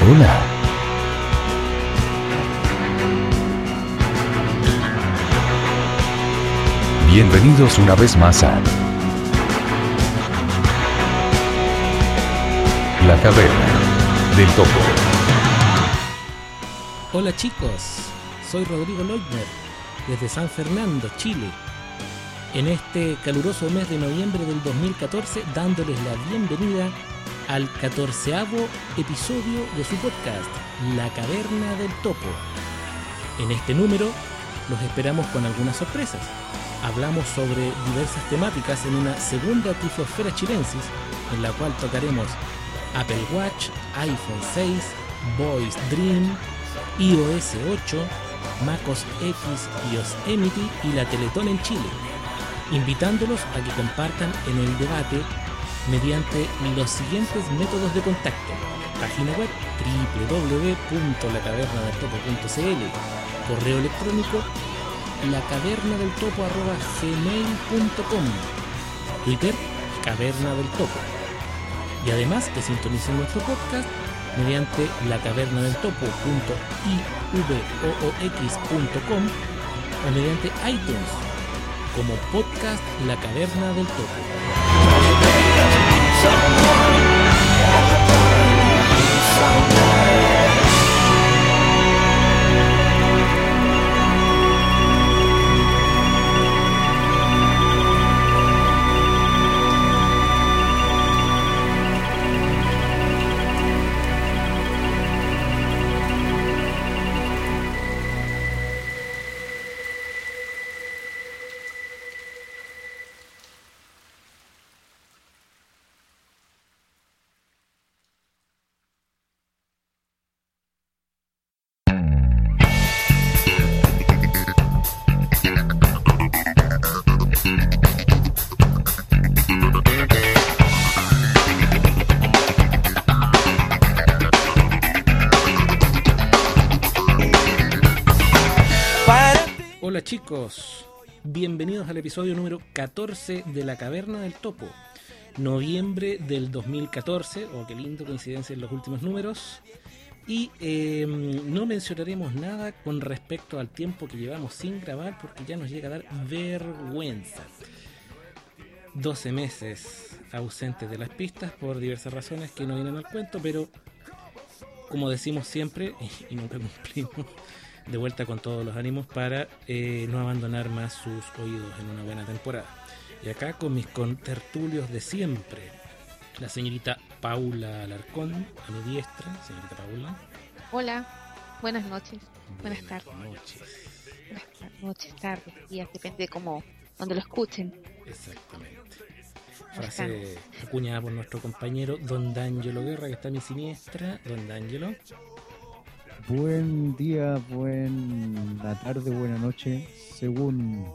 Hola. Bienvenidos una vez más a La Caverna del Topo. Hola chicos, soy Rodrigo Leutner desde San Fernando, Chile. En este caluroso mes de noviembre del 2014, dándoles la bienvenida al catorceavo episodio de su podcast, La Caverna del Topo. En este número los esperamos con algunas sorpresas. Hablamos sobre diversas temáticas en una segunda Tifosfera chilensis, en la cual tocaremos Apple Watch, iPhone 6, Voice Dream, iOS 8, MacOS X, Yosemite y la Teletón en Chile, invitándolos a que compartan en el debate mediante los siguientes métodos de contacto. Página web www.lacavernadeltopo.cl Correo electrónico lacavernadeltopo.gmail.com Twitter Caverna del Topo y además que sintonicen nuestro podcast mediante lacavernadeltopo.ivoox.com o mediante iTunes como podcast La Caverna del Topo. Hola episodio número 14 de La Caverna del Topo. Noviembre del 2014, oh qué lindo coincidencia en los últimos números. Y eh, no mencionaremos nada con respecto al tiempo que llevamos sin grabar porque ya nos llega a dar vergüenza. 12 meses ausentes de las pistas por diversas razones que no vienen al cuento, pero como decimos siempre, y nunca cumplimos, de vuelta con todos los ánimos para eh, no abandonar más sus oídos en una buena temporada. Y acá con mis contertulios de siempre, la señorita Paula Alarcón, a mi diestra, señorita Paula. Hola, buenas noches, buenas, Buenas tardes, noches. buenas noches, tardes, días, depende de cómo, donde lo escuchen. Exactamente. Frase acuñada por nuestro compañero Don D'Angelo Guerra, que está a mi siniestra. Don D'Angelo. Buen día, buena tarde, buena noche, según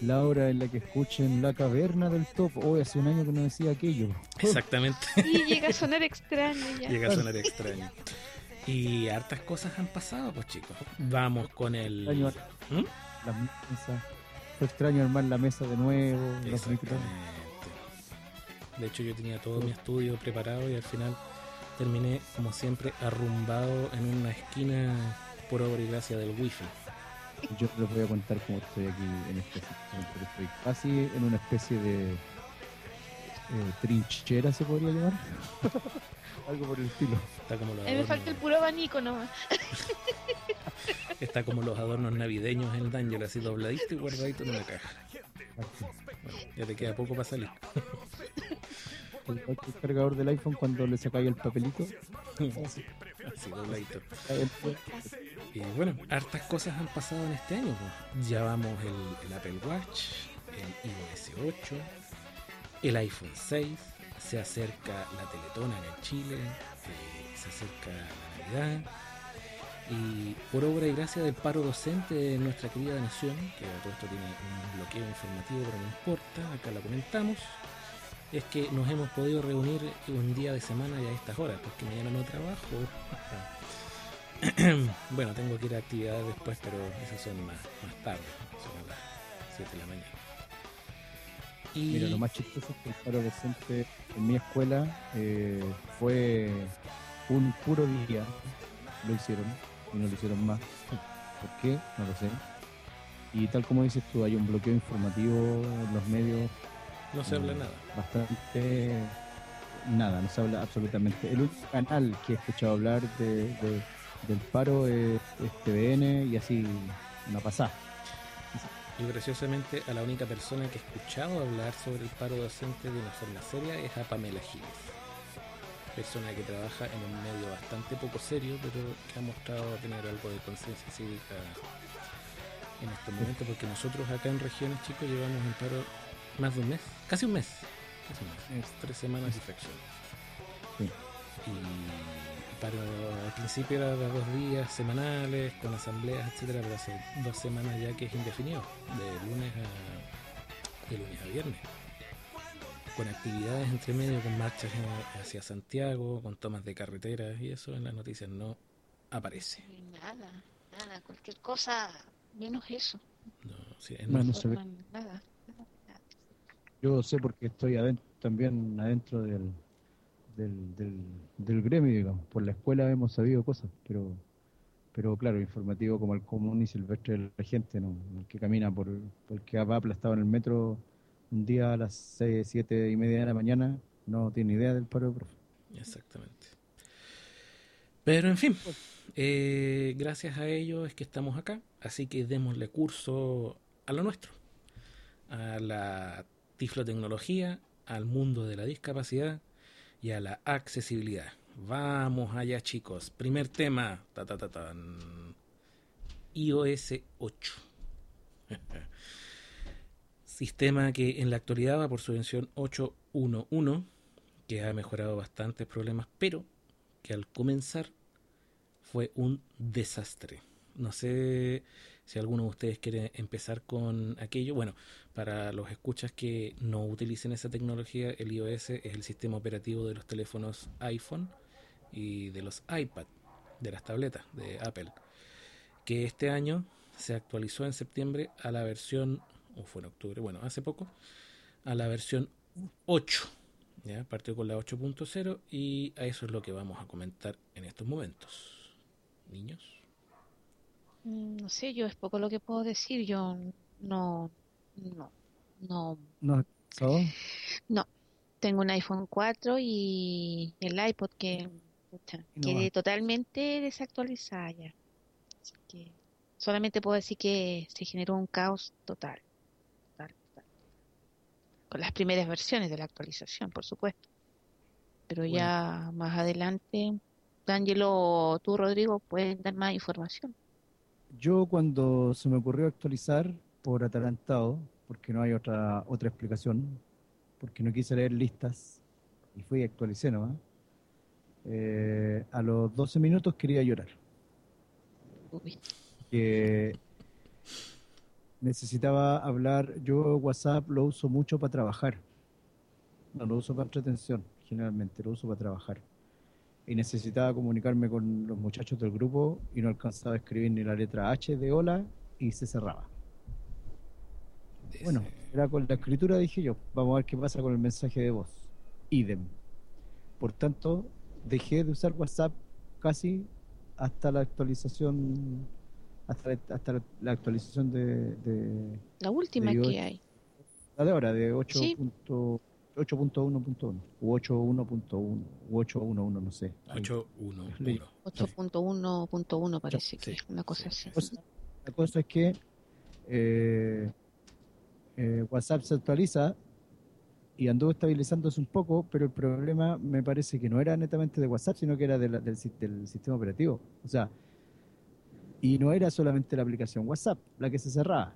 la hora en la que escuchen La Caverna del Topo. Hoy hace un año que no decía aquello. Exactamente. Y llega a sonar extraño ya. Llega a sonar extraño. Y hartas cosas han pasado, pues chicos. Vamos con el. Extraño ¿Mm? la mesa. Fue extraño armar la mesa de nuevo. los micrófonos. De hecho, yo tenía todo mi estudio preparado y al final terminé, como siempre, arrumbado en una esquina por obra y gracia del wifi. Yo les voy a contar cómo estoy aquí en este momento. Estoy casi en una especie de eh, trinchera, se podría llamar. Algo por el estilo. Está como los A mí me falta el puro abanico nomás. está como los adornos navideños en el D'Angelo, así dobladito y guardadito en una caja. Bueno, ya te queda poco para salir. El, el cargador del iPhone cuando le sacáis el papelito. Así dobladito. el- Y bueno, hartas cosas han pasado en este año. pues. Ya vamos el, el Apple Watch, el iOS 8, el iPhone 6, se acerca la Teletona en Chile, eh, se acerca la Navidad. Y por obra y gracia del paro docente de nuestra querida nación, que todo esto tiene un bloqueo informativo, pero no importa, acá la comentamos, es que nos hemos podido reunir un día de semana y a estas horas, porque mañana no trabajo. bueno, tengo que ir a actividades después, pero esas son más, más tarde, son a las 7 de la mañana. Y Mira, lo más chistoso es que el paro docente en mi escuela eh, fue un puro día lo hicieron y no lo hicieron más. ¿Por qué? No lo sé. Y tal como dices tú, hay un bloqueo informativo en los medios. No se habla nada. Bastante. Nada, no se habla absolutamente. El único canal que he escuchado hablar de, de- del paro es, es TVN y así no pasa. Y graciosamente a la única persona que he escuchado hablar sobre el paro docente de una forma seria es a Pamela Giles. Persona que trabaja en un medio bastante poco serio, pero que ha mostrado tener algo de conciencia cívica en estos momentos, porque nosotros acá en regiones, chicos, llevamos en paro más de un mes, casi un mes, un mes, tres semanas y fracción. Sí. Y paro al principio era de dos días semanales, con asambleas, etcétera, pero hace dos semanas ya que es indefinido, de lunes a, de lunes a viernes. Con actividades entre medio, con marchas en- hacia Santiago, con tomas de carreteras y eso en las noticias no aparece. Nada, nada, cualquier cosa menos eso. No, sí, es No, no- no se ve. Nada. Yo sé porque estoy adentro, también adentro del, del, del, gremio, digamos. Por la escuela hemos sabido cosas, pero pero claro, informativo como el común y silvestre de la gente, ¿no? El que camina por, por el que va aplastado en el metro un día a las seis, siete y media de la mañana, no tiene idea del paro de profe. Exactamente. Pero en fin, eh, gracias a ello es que estamos acá, así que démosle curso a lo nuestro, a la tiflotecnología, al mundo de la discapacidad y a la accesibilidad. Vamos allá chicos, primer tema, ta, ta, ta, iOS 8. Sistema que en la actualidad va por su versión 8.1.1 que ha mejorado bastantes problemas, pero que al comenzar fue un desastre. No sé si alguno de ustedes quiere empezar con aquello. Bueno, para los escuchas que no utilicen esa tecnología, el iOS es el sistema operativo de los teléfonos iPhone y de los iPad, de las tabletas de Apple, que este año se actualizó en septiembre a la versión, o fue en octubre, bueno, hace poco, a la versión 8. ¿ya? Partió con la 8.0 y a eso es lo que vamos a comentar en estos momentos. Niños. Mm, No sé, yo es poco lo que puedo decir. Yo no, no, no. ¿No pasado? Tengo un iPhone 4 y el iPod que pucha, no quedé totalmente desactualizada ya. Así que solamente puedo decir que se generó un caos total. Total, total. Con las primeras versiones de la actualización, por supuesto. Pero ya más adelante, D'Angelo, tú, Rodrigo, pueden dar más información. Yo cuando se me ocurrió actualizar por atalantado, porque no hay otra otra explicación, porque no quise leer listas y fui y actualicé nomás, eh, a los 12 minutos quería llorar, Uy, que necesitaba hablar, yo WhatsApp lo uso mucho para trabajar, no lo uso para entretención, generalmente lo uso para trabajar. Y necesitaba comunicarme con los muchachos del grupo y no alcanzaba a escribir ni la letra H de hola y se cerraba. Bueno, era con la escritura dije yo, vamos a ver qué pasa con el mensaje de voz. Idem. Por tanto, dejé de usar WhatsApp casi hasta la actualización, hasta, hasta la, la actualización de, de, la última De que hay. la de ahora, de 8. Sí. Punto- 8.1.1 u 8.1.1 u 8.1.1, no sé. 8.1.1. 8.1.1 parece Sí, que es sí, una cosa sí, así. La cosa, la cosa es que eh, eh, WhatsApp se actualiza y anduvo estabilizándose un poco, pero el problema me parece que no era netamente de WhatsApp, sino que era de la- del, si- del sistema operativo. O sea, y no era solamente la aplicación WhatsApp la que se cerraba.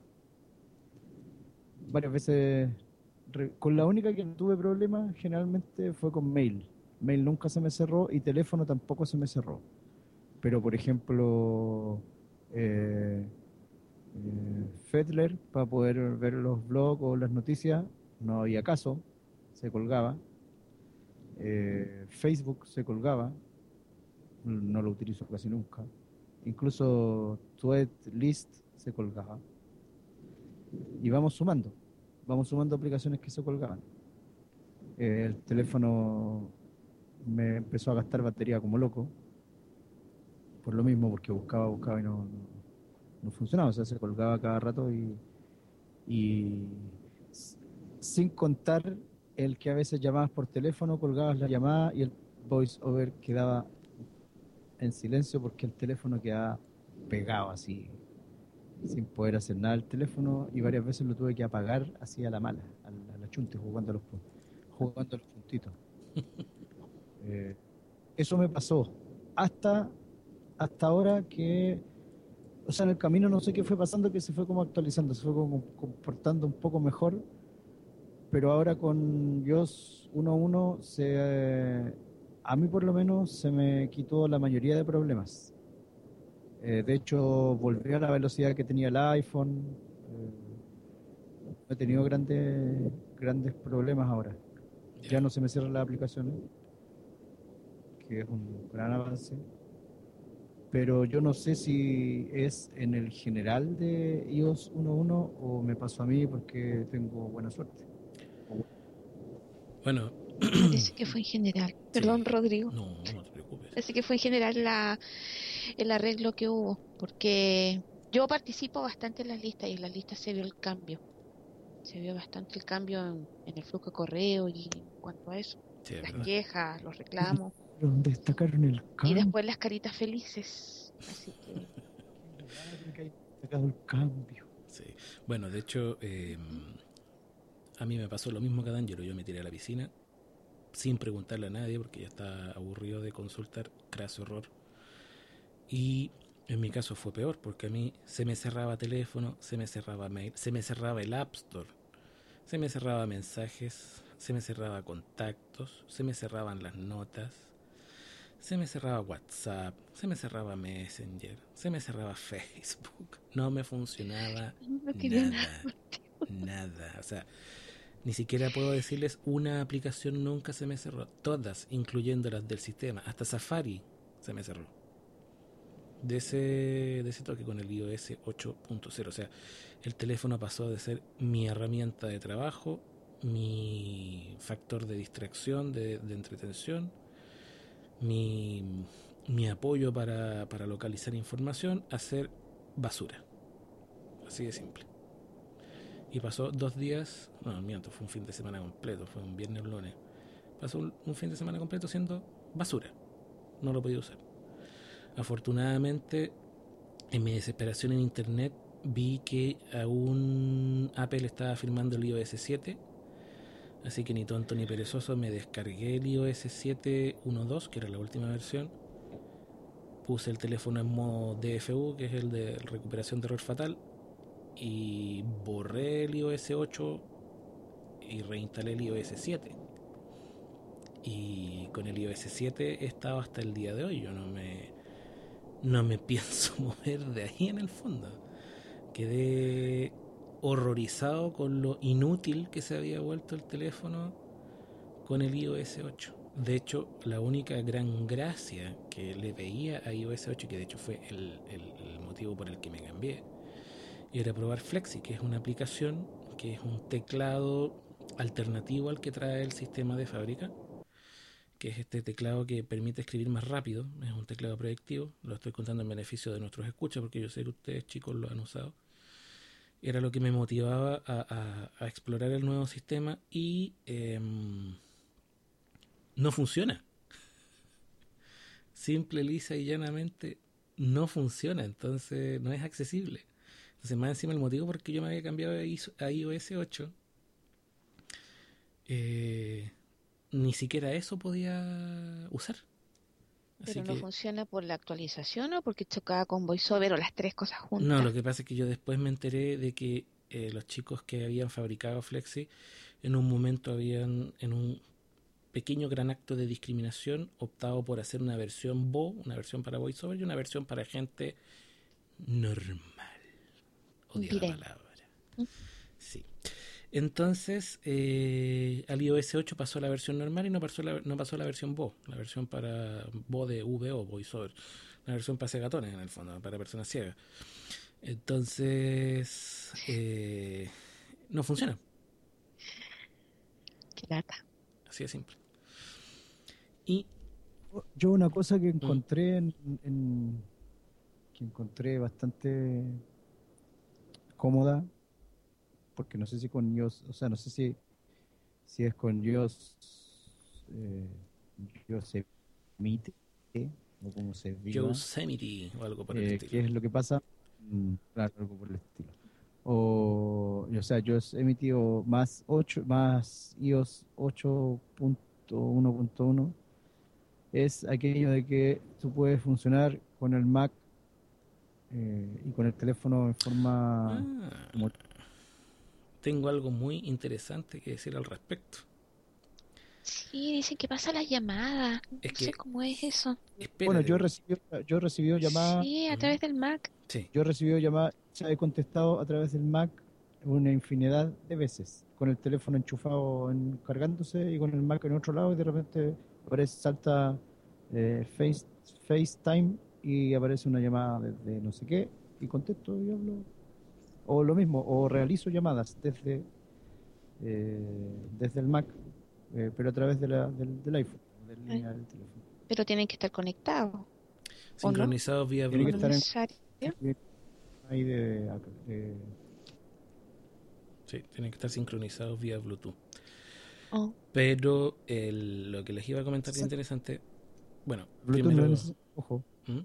Varias veces, con la única que tuve problema generalmente fue con mail. Mail nunca se me cerró y teléfono tampoco se me cerró. Pero, por ejemplo, eh, eh, Fedler, para poder ver los blogs o las noticias, no había caso, se colgaba. Eh, Facebook se colgaba, no lo utilizo casi nunca. Incluso Tweet List se colgaba. Y vamos sumando, vamos sumando aplicaciones que se colgaban. Eh, el teléfono me empezó a gastar batería como loco. Por lo mismo, porque buscaba, buscaba y no, no, funcionaba. O sea, se colgaba cada rato y, y sin contar el que a veces llamabas por teléfono, colgabas la llamada y el voice over quedaba en silencio porque el teléfono quedaba pegado así, sin poder hacer nada el teléfono y varias veces lo tuve que apagar así a la mala, a la, a la chunte, jugando a los, jugando a los puntitos. Eh, eso me pasó hasta, hasta ahora que, o sea, en el camino no sé qué fue pasando, que se fue como actualizando, se fue como comportando un poco mejor, pero ahora con iOS 1.1 se, eh, a mí por lo menos se me quitó la mayoría de problemas. Eh, de hecho, volví a la velocidad que tenía el iPhone. eh, no he tenido grandes, grandes problemas ahora. Ya no se me cierran las aplicaciones, que es un gran avance. Pero yo no sé si es en el general de iOS 1.1 o me pasó a mí porque tengo buena suerte. Bueno, Parece que fue en general. Perdón, Rodrigo. no, no te preocupes. Parece que fue en general la, el arreglo que hubo, porque yo participo bastante en las listas y en las listas se vio el cambio. Se vio bastante el cambio en, en el flujo de correo y en cuanto a eso. Sí, Las verdad. quejas, los reclamos Donde destacaron el y cambio. después las caritas felices. Así que destacado el cambio. Sí. Bueno, de hecho, eh, a mí me pasó lo mismo que a D'Angelo. Yo me tiré a la piscina sin preguntarle a nadie porque ya estaba aburrido de consultar. Craso error. Y en mi caso fue peor porque a mí se me cerraba teléfono, se me cerraba mail, se me cerraba el App Store, se me cerraba mensajes, se me cerraba contactos, se me cerraban las notas. Se me cerraba WhatsApp, se me cerraba Messenger, se me cerraba Facebook. No me funcionaba no nada. nada, nada. O sea, ni siquiera puedo decirles una aplicación nunca se me cerró. Todas, incluyendo las del sistema. Hasta Safari se me cerró. De ese, de ese toque con el iOS 8.0. O sea, el teléfono pasó de ser mi herramienta de trabajo, mi factor de distracción, de, entretención, mi, mi apoyo para, para localizar información, a ser basura. Así de simple. Y pasó dos días, no, miento, fue un fin de semana completo, fue un viernes lunes. Pasó un, un fin de semana completo siendo basura. No lo podía usar. Afortunadamente, en mi desesperación en internet, vi que aún Apple estaba firmando el iOS 7. Así que ni tonto ni perezoso me descargué el iOS 7.1.2, que era la última versión. Puse el teléfono en modo DFU, que es el de recuperación de error fatal, y borré el iOS 8 y reinstalé el iOS 7. Y con el iOS 7 he estado hasta el día de hoy. Yo no me, no me pienso mover de ahí en el fondo. Quedé horrorizado con lo inútil que se había vuelto el teléfono con el iOS 8. De hecho, la única gran gracia que le veía a iOS 8, que de hecho fue el, el, el motivo por el que me cambié, era probar Flexi, que es una aplicación que es un teclado alternativo al que trae el sistema de fábrica, que es este teclado que permite escribir más rápido, es un teclado proyectivo, lo estoy contando en beneficio de nuestros escuchas porque yo sé que ustedes chicos lo han usado. Era lo que me motivaba a, explorar el nuevo sistema y eh, no funciona. Simple, lisa y llanamente no funciona, entonces no es accesible. Entonces, más encima el motivo por que yo me había cambiado a iOS 8, eh, ni siquiera eso podía usar. Así Pero no que... funciona por la actualización o porque chocaba con VoiceOver o las tres cosas juntas. No, lo que pasa es que yo después me enteré de que eh, los chicos que habían fabricado Flexi en un momento habían, en un pequeño gran acto de discriminación, optado por hacer una versión Vo, una versión para VoiceOver y una versión para gente normal. Odio la palabra. Sí. Entonces, eh, al iOS 8 pasó la versión normal y no pasó la, no pasó la versión VO, la versión para VO de VO, VoiceOver, la versión para cegatones en el fondo, para personas ciegas. Entonces, eh, no funciona. Qué lata. Así de simple. Y Yo una cosa que encontré en, en- que encontré bastante cómoda, porque no sé si con iOS, o sea, no sé si, si es con iOS, eh, Yosemite, o como se diga, Yosemite o algo por el eh, estilo. ¿qué es lo que pasa? Mm, claro, algo por el estilo. O, o sea, Yosemite o más 8, más iOS 8.1.1 es aquello de que tú puedes funcionar con el Mac eh, y con el teléfono en forma Ah, como- tengo algo muy interesante que decir al respecto. Sí, dicen que pasa las llamadas. No sé cómo es eso. Espérate. bueno, yo he recibido, yo he recibido llamadas, Sí, a través del Mac. Sí, yo he recibido llamadas, o sea, he contestado a través del Mac una infinidad de veces, con el teléfono enchufado en, cargándose y con el Mac en otro lado y de repente aparece, salta eh, Face, FaceTime y aparece una llamada desde no sé qué y contesto y hablo. O lo mismo, o realizo llamadas desde, eh, desde el Mac, eh, pero a través de la, del, del iPhone, de la línea del teléfono. Pero tienen que estar conectados. sincronizados vía que Bluetooth. No estar en- necesario. Ahí de, de- Sí, tienen que estar sincronizados vía Bluetooth. Oh, Pero el- lo que les iba a comentar de Sí. interesante, bueno, Bluetooth primero, no es neces- ojo, ¿Mm?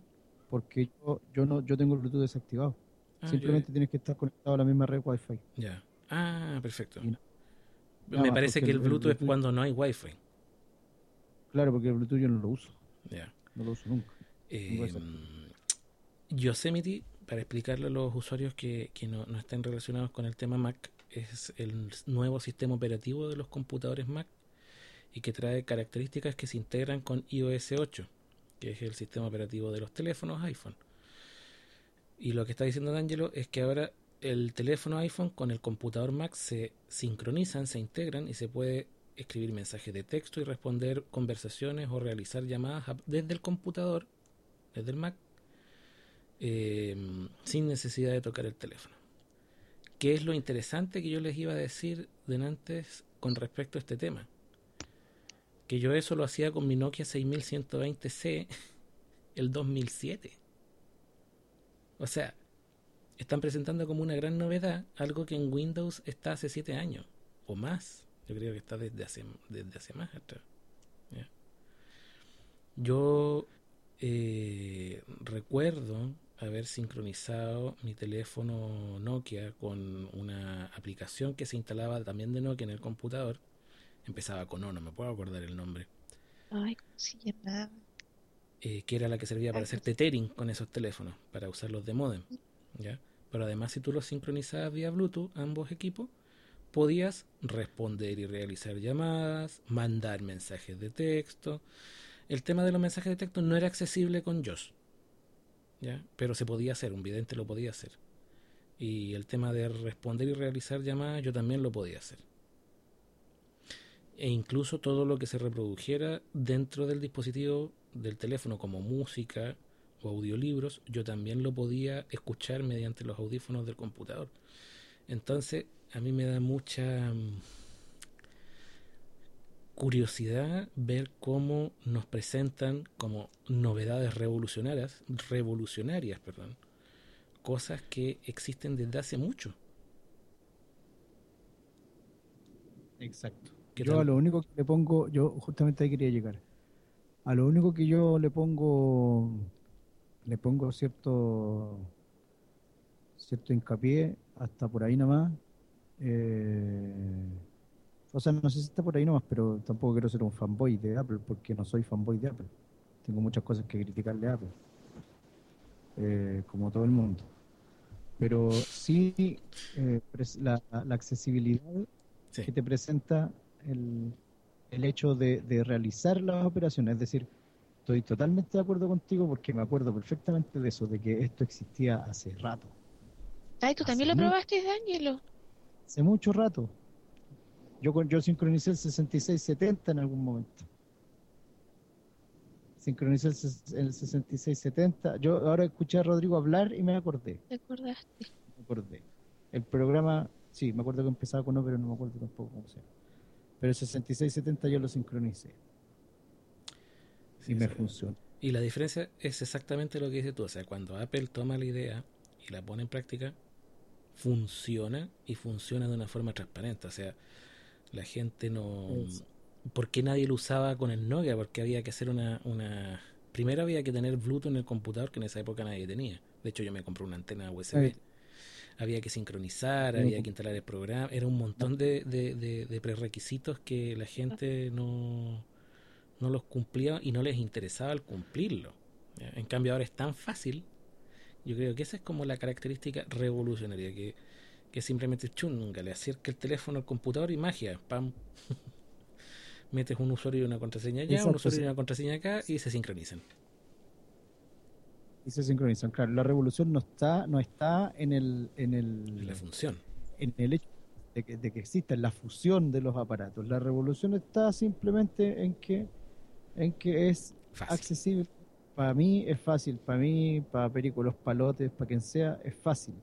porque yo, yo no yo tengo el Bluetooth desactivado. Ah, Simplemente tienes que estar conectado a la misma red Wi-Fi. ya. Ah, perfecto. No- Me parece que el Bluetooth es cuando no hay Wi-Fi. Claro, porque el Bluetooth yo no lo uso, Ya. no lo uso nunca. Eh. Yosemite, para explicarle a los usuarios que, que no, no estén relacionados con el tema Mac, es el nuevo sistema operativo de los computadores Mac y que trae características que se integran con iOS 8, que es el sistema operativo de los teléfonos iPhone. Y lo que está diciendo D'Angelo es que ahora el teléfono iPhone con el computador Mac se sincronizan, se integran y se puede escribir mensajes de texto y responder conversaciones o realizar llamadas desde el computador, desde el Mac, eh, sin necesidad de tocar el teléfono. ¿Qué es lo interesante que yo les iba a decir de antes con respecto a este tema? Que yo eso lo hacía con mi Nokia 6120C el 2007. O sea, están presentando como una gran novedad algo que en Windows está hace 7 años o más. Yo creo que está desde hace, desde hace más atrás. Yo eh, recuerdo haber sincronizado mi teléfono Nokia con una aplicación que se instalaba también de Nokia en el computador. Empezaba con O, no me puedo acordar el nombre. ay, ¿cómo se llamaba? Eh, que era la que servía para hacer tethering con esos teléfonos, para usarlos de modem. ¿ya? Pero además, si tú los sincronizabas vía Bluetooth, ambos equipos, podías responder y realizar llamadas, mandar mensajes de texto. El tema de los mensajes de texto no era accesible con JOS, ¿ya? pero se podía hacer, un vidente lo podía hacer. Y el tema de responder y realizar llamadas, yo también lo podía hacer. E incluso todo lo que se reprodujera dentro del dispositivo del teléfono, como música o audiolibros, yo también lo podía escuchar mediante los audífonos del computador. Entonces, a mí me da mucha mm, curiosidad ver cómo nos presentan como novedades revolucionarias, revolucionarias, perdón, cosas que existen desde hace mucho. Exacto. ¿Qué Yo tal? a lo único que le pongo, yo justamente ahí quería llegar. A lo único que yo le pongo, le pongo cierto, cierto hincapié, hasta por ahí nomás. eh, o sea, no sé si está por ahí nomás, pero tampoco quiero ser un fanboy de Apple, porque no soy fanboy de Apple. Tengo muchas cosas que criticarle a Apple, eh, como todo el mundo. Pero sí, eh, la, la accesibilidad Sí. que te presenta el, el hecho de, de realizar las operaciones. Es decir, estoy totalmente de acuerdo contigo porque me acuerdo perfectamente de eso, de que esto existía hace rato, Ay, ¿tú también lo probaste, D'Angelo? hace mucho rato. Yo, yo sincronicé el 6670 en algún momento. Sincronicé el, el 6670. Yo ahora escuché a Rodrigo hablar y me acordé. ¿Te acordaste? me acordé. El programa, sí, me acuerdo que empezaba con O, pero no me acuerdo tampoco cómo se llama. Pero el 6670 yo lo sincronicé. sí, y me sí. funciona. Y la diferencia es exactamente lo que dices tú. O sea, cuando Apple toma la idea y la pone en práctica, funciona y funciona de una forma transparente. O sea, la gente no... Es- ¿Por qué nadie lo usaba con el Nokia? Porque había que hacer una, una... Primero había que tener Bluetooth en el computador que en esa época nadie tenía. De hecho, yo me compré una antena USB. Sí. Había que sincronizar, había que instalar el programa. Era un montón de, de, de, de prerequisitos que la gente no, no los cumplía y no les interesaba el cumplirlo. En cambio, ahora es tan fácil. Yo creo que esa es como la característica revolucionaria, que, que simplemente chunga, le acerca el teléfono al computador y magia, pam. Metes un usuario y una contraseña allá, un usuario y una contraseña acá y se sincronizan. Y se sincronizan. Claro, la revolución no está, no está en el, en el, La función. en el hecho de que, de que exista la fusión de los aparatos. La revolución está simplemente en que, en que es Fácil. accesible. Para mí es fácil, para mí, para Perico, los palotes, para quien sea, es fácil.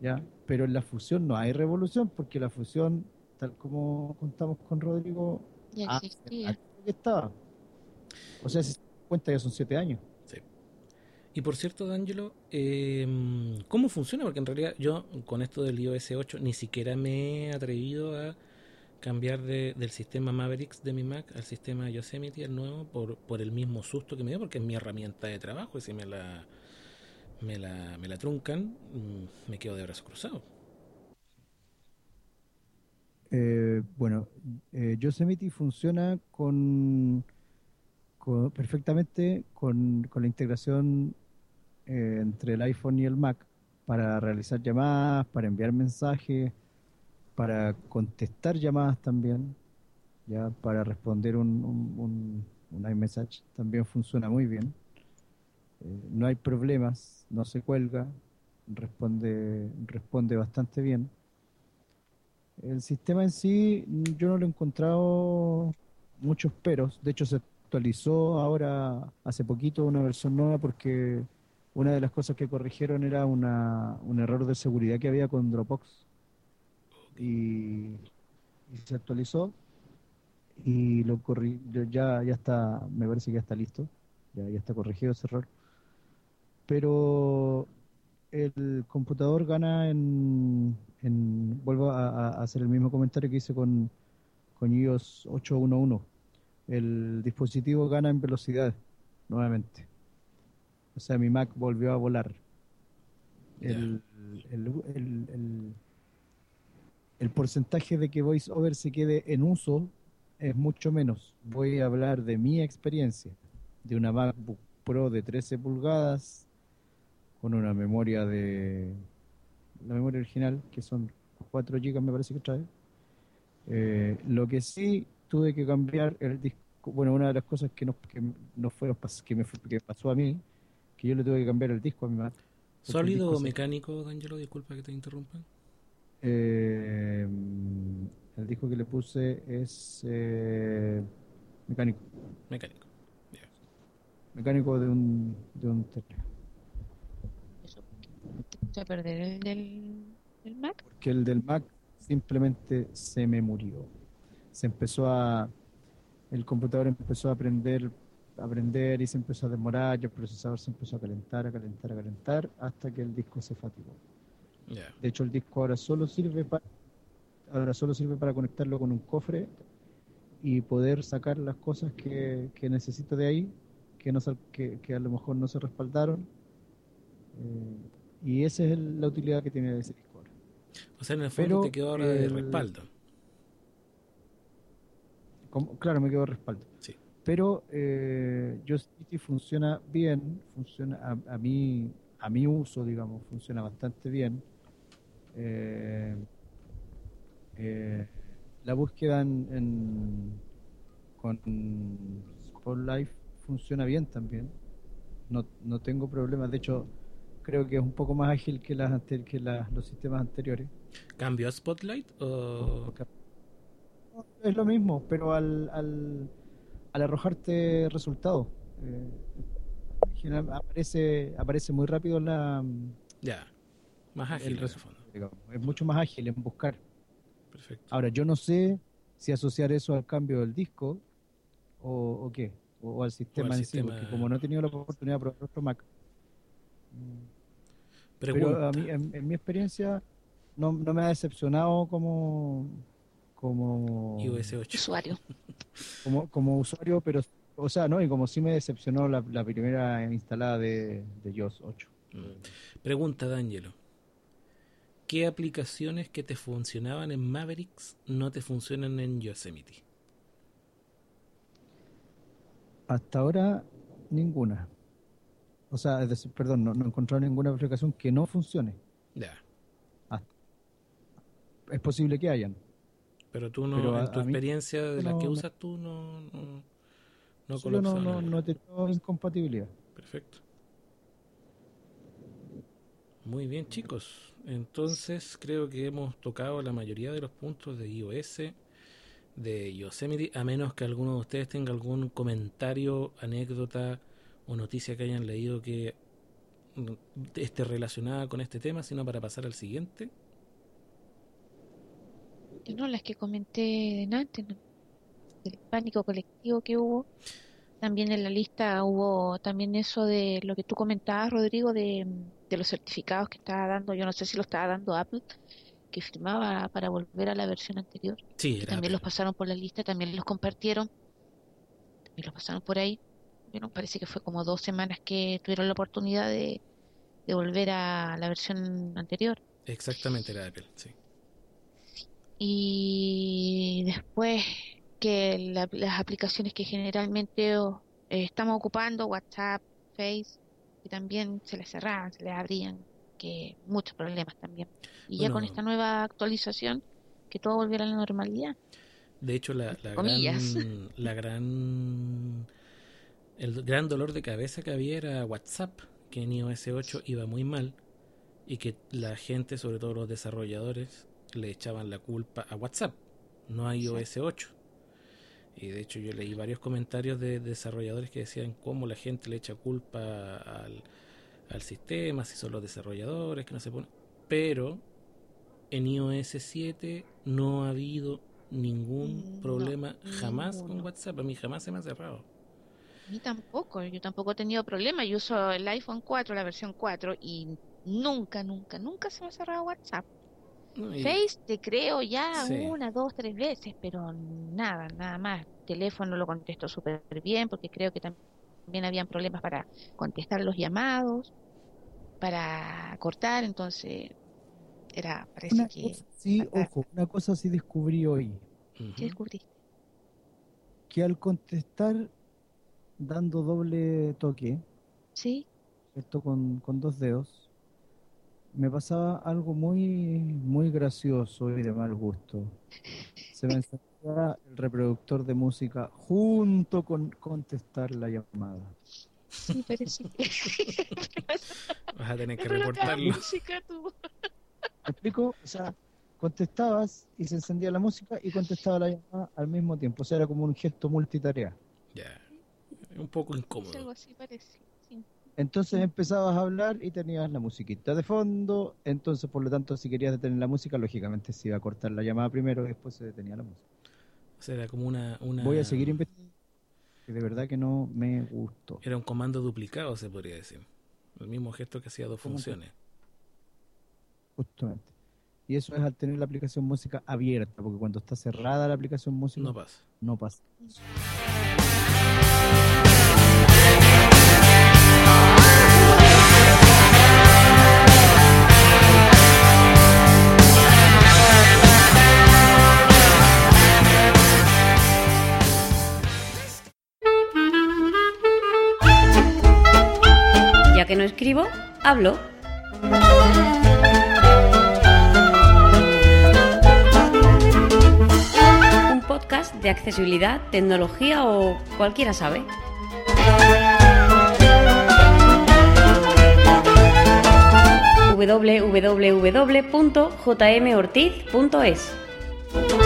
¿ya? Pero en la fusión no hay revolución, porque la fusión, tal como contamos con Rodrigo, Ya existía. estaba. O sea, si se dan cuenta ya son siete años. Y por cierto, D'Angelo, eh, ¿cómo funciona? Porque en realidad yo con esto del iOS 8 ni siquiera me he atrevido a cambiar de- del sistema Mavericks de mi Mac al sistema Yosemite, el nuevo, por, por el mismo susto que me dio, porque es mi herramienta de trabajo y si me la, me la, me la truncan, mm, me quedo de brazos cruzados. Eh, bueno, eh, Yosemite funciona con, con- perfectamente con, con la integración eh, entre el iPhone y el Mac para realizar llamadas, para enviar mensajes, para contestar llamadas también, ya para responder un, un, un- un iMessage también funciona muy bien. Eh, no hay problemas, no se cuelga, responde, responde bastante bien. El sistema en sí, yo no lo he encontrado muchos peros. De hecho, se actualizó ahora hace poquito una versión nueva porque una de las cosas que corrigieron era una, un error de seguridad que había con Dropbox. Y, y se actualizó y lo corri ya, ya está, me parece que ya está listo. Ya, ya está corregido ese error. Pero el computador gana en, en- vuelvo a, hacer el mismo comentario que hice con, con iOS 8.1.1. El dispositivo gana en velocidad nuevamente. O sea, mi Mac volvió a volar. El, el, el- el- el porcentaje de que VoiceOver se quede en uso es mucho menos. Voy a hablar de mi experiencia, de una MacBook Pro de 13 pulgadas con una memoria de la memoria original, que son 4 GB me parece que trae. Eh, lo que sí tuve que cambiar el disco, bueno, una de las cosas que no, que no fue, que me que pasó a mí, que yo le tuve que cambiar el disco a mi el ¿Sólido o se- mecánico, D'Angelo? Disculpa que te interrumpa. Eh, el disco que le puse es eh, mecánico, Mecánico. mecánico de un, de un. Eso. ¿Te eché a perder el del, del Mac? porque el del Mac simplemente se me murió. Se empezó a, el computador empezó a aprender, a aprender y se empezó a demorar, y el procesador se empezó a calentar, a calentar, a calentar, hasta que el disco se fatigó. Ya. De hecho, el disco ahora solo sirve para, ahora solo sirve para conectarlo con un cofre y poder sacar las cosas que, que necesito de ahí, que, no, que, que a lo mejor no se respaldaron. Eh, y esa es el- la utilidad que tiene ese disco ahora. O sea, en el fondo Pero te quedó ahora de el- respaldo. Como- claro, me quedo respaldo. Sí. Pero eh, Yosemite funciona bien, funciona a, a mí, a mi uso, digamos, funciona bastante bien. Eh, eh, la búsqueda en, en- con Spotlight funciona bien también. No, no tengo problemas. De hecho, creo que es un poco más ágil que, las que las- los sistemas anteriores. ¿Cambió a Spotlight o...? Es lo mismo, pero al, al, al arrojarte resultados, eh, aparece, aparece muy rápido la, Ya. Más ágil el en fondo. Es mucho más ágil en buscar. Perfecto. Ahora, yo no sé si asociar eso al cambio del disco o, o qué, o al sistema O al en sí, porque como no he tenido la oportunidad de probar otro Mac. Pregunta. Pero a mí, en, en mi experiencia, no, no me ha decepcionado como como iOS 8. Usuario. como, como usuario, pero o sea, no, y como sí me decepcionó la, la primera instalada de, de iOS 8. Mm. Pregunta D'Angelo. ¿Qué aplicaciones que te funcionaban en Mavericks no te funcionan en Yosemite? Hasta ahora, ninguna. O sea, es decir, perdón, no, no he encontrado ninguna aplicación que no funcione. Ya. Es posible que hayan. Pero tú no, Pero en tu a mí experiencia de las no que usas tú no, no, no Solo no, no, no he tenido incompatibilidad. Perfecto. Muy bien, chicos. Entonces creo que hemos tocado la mayoría de los puntos de iOS, de Yosemite, a menos que alguno de ustedes tenga algún comentario, anécdota o noticia que hayan leído que mm, esté relacionada con este tema, sino para pasar al siguiente. No, las que comenté antes, ¿no? del pánico colectivo que hubo. También en la lista hubo también eso de lo que tú comentabas, Rodrigo, de, de los certificados que estaba dando, yo no sé si lo estaba dando Apple, que firmaba para volver a la versión anterior. Sí, que también los pasaron por la lista, también los compartieron, también los pasaron por ahí. Bueno, parece que fue como dos semanas que tuvieron la oportunidad de, de volver a la versión anterior. Exactamente, era Apple, sí. Y después que la- las aplicaciones que generalmente oh, eh, estamos ocupando, WhatsApp, Face, que también se les cerraban, se les abrían, que muchos problemas también. Y ya con esta nueva actualización, que todo volviera a la normalidad. De hecho, la, la gran, la gran, el gran dolor de cabeza que había era WhatsApp, que en iOS 8 iba muy mal y que la gente, sobre todo los desarrolladores, le echaban la culpa a WhatsApp, no a iOS 8. Y de hecho yo leí varios comentarios de desarrolladores que decían cómo la gente le echa culpa al, al sistema, si son los desarrolladores, que no se pone. Pero en iOS 7 no ha habido ningún No, problema jamás con. WhatsApp. A mí jamás se me ha cerrado. A mí tampoco, yo tampoco he tenido problemas. Yo uso el iPhone 4, la versión 4, y nunca, nunca, nunca se me ha cerrado WhatsApp. Face te creo ya Sí. una, dos, tres veces, pero nada, nada más. Teléfono lo contesto súper bien porque creo que tam- también habían problemas para contestar los llamados, para cortar, entonces era, parece Una que... cosa sí, fatal. ojo, una cosa sí descubrí hoy. ¿Qué descubriste? que al contestar dando doble toque, Sí, esto con, con dos dedos, me pasaba algo muy, muy gracioso y de mal gusto. Se me encendía el reproductor de música junto con contestar la llamada. sí, parece que... Vas a tener que Pero reportarlo. música, tú. ¿Me explico? O sea, contestabas y se encendía la música y contestaba la llamada al mismo tiempo. O sea, era como un gesto multitarea. Ya. Un poco Algo incómodo. así parece. Entonces empezabas a hablar y tenías la musiquita de fondo. Entonces, por lo tanto, si querías detener la música, lógicamente se iba a cortar la llamada primero y después se detenía la música. O sea, era como una, una. Voy a seguir investigando. Que de verdad que no me gustó. Era un comando duplicado, se podría decir. El mismo gesto que hacía dos funciones. Justamente. Y eso es al tener la aplicación música abierta, porque cuando está cerrada la aplicación música No pasa. no pasa. Hablo. Un podcast de accesibilidad, tecnología o cualquiera sabe. www.jmortiz.es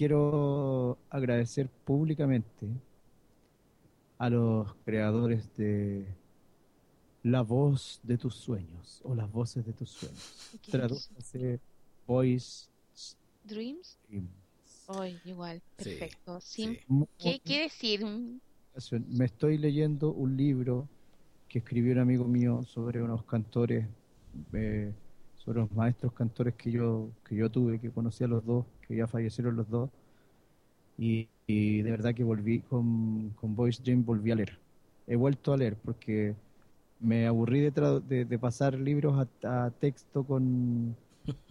quiero agradecer públicamente a los creadores de La voz de tus sueños o las voces de tus sueños. Tradúcase Voice Dreams. Dreams. Hoy, igual, perfecto. Sí. ¿Qué quiere decir? Me estoy leyendo un libro que escribió un amigo mío sobre unos cantores, eh, sobre los maestros cantores que yo, que yo tuve, que conocí a los dos, que ya fallecieron los dos. Y, de verdad que volví con, con Voice Dream, volví a leer. He vuelto a leer porque me aburrí de, tra- de, pasar libros a, texto con...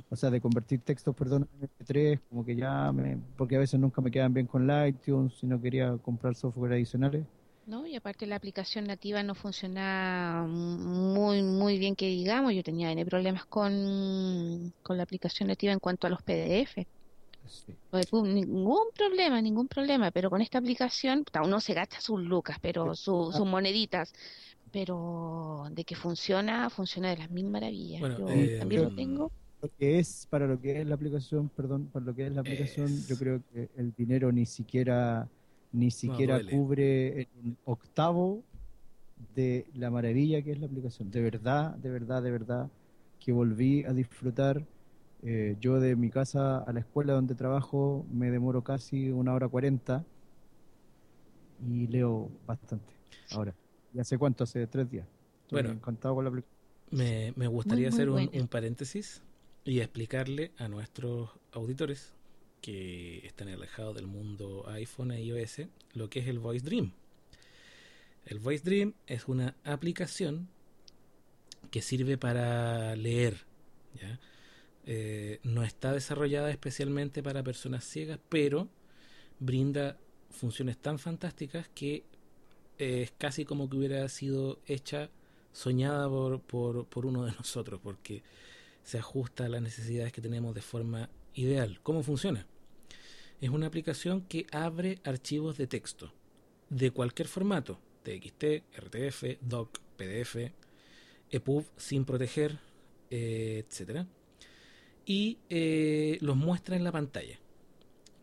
O sea, de convertir textos, perdón, en MP3, como que ya me... Porque a veces nunca me quedan bien con iTunes y no quería comprar software adicionales. ¿no? Y aparte la aplicación nativa no funciona muy, muy bien que digamos. Yo tenía problemas con, con la aplicación nativa en cuanto a los PDF. Pues, Ningún problema, ningún problema, pero con esta aplicación, uno se gasta sus lucas, pero su- sus moneditas, pero de que funciona, funciona de las mil maravillas. Bueno, Yo eh, también lo mm, tengo. Lo que es, para lo que es la aplicación, perdón, para lo que es la aplicación, yo Es- creo que el dinero ni siquiera, ni siquiera duele. cubre un octavo de la maravilla que es la aplicación. De verdad, de verdad, de verdad, que volví a disfrutar. Eh, yo de mi casa a la escuela donde trabajo me demoro casi una hora cuarenta y leo bastante. Ahora, ¿y hace cuánto? Hace tres días. Estoy Bueno. encantado con la aplicación. Me, me gustaría muy hacer un, un paréntesis y explicarle a nuestros auditores que están alejados del mundo iPhone e iOS lo que es el Voice Dream. El Voice Dream es una aplicación que sirve para leer. ¿ya? Eh, no está desarrollada especialmente para personas ciegas, pero brinda funciones tan fantásticas que eh, es casi como que hubiera sido hecha soñada por, por, uno de nosotros, porque se ajusta a las necesidades que tenemos de forma ideal. ¿Cómo funciona? Es una aplicación que abre archivos de texto de cualquier formato, TXT, RTF, DOC, PDF, EPUB sin proteger, eh, etcétera, y eh, los muestra en la pantalla.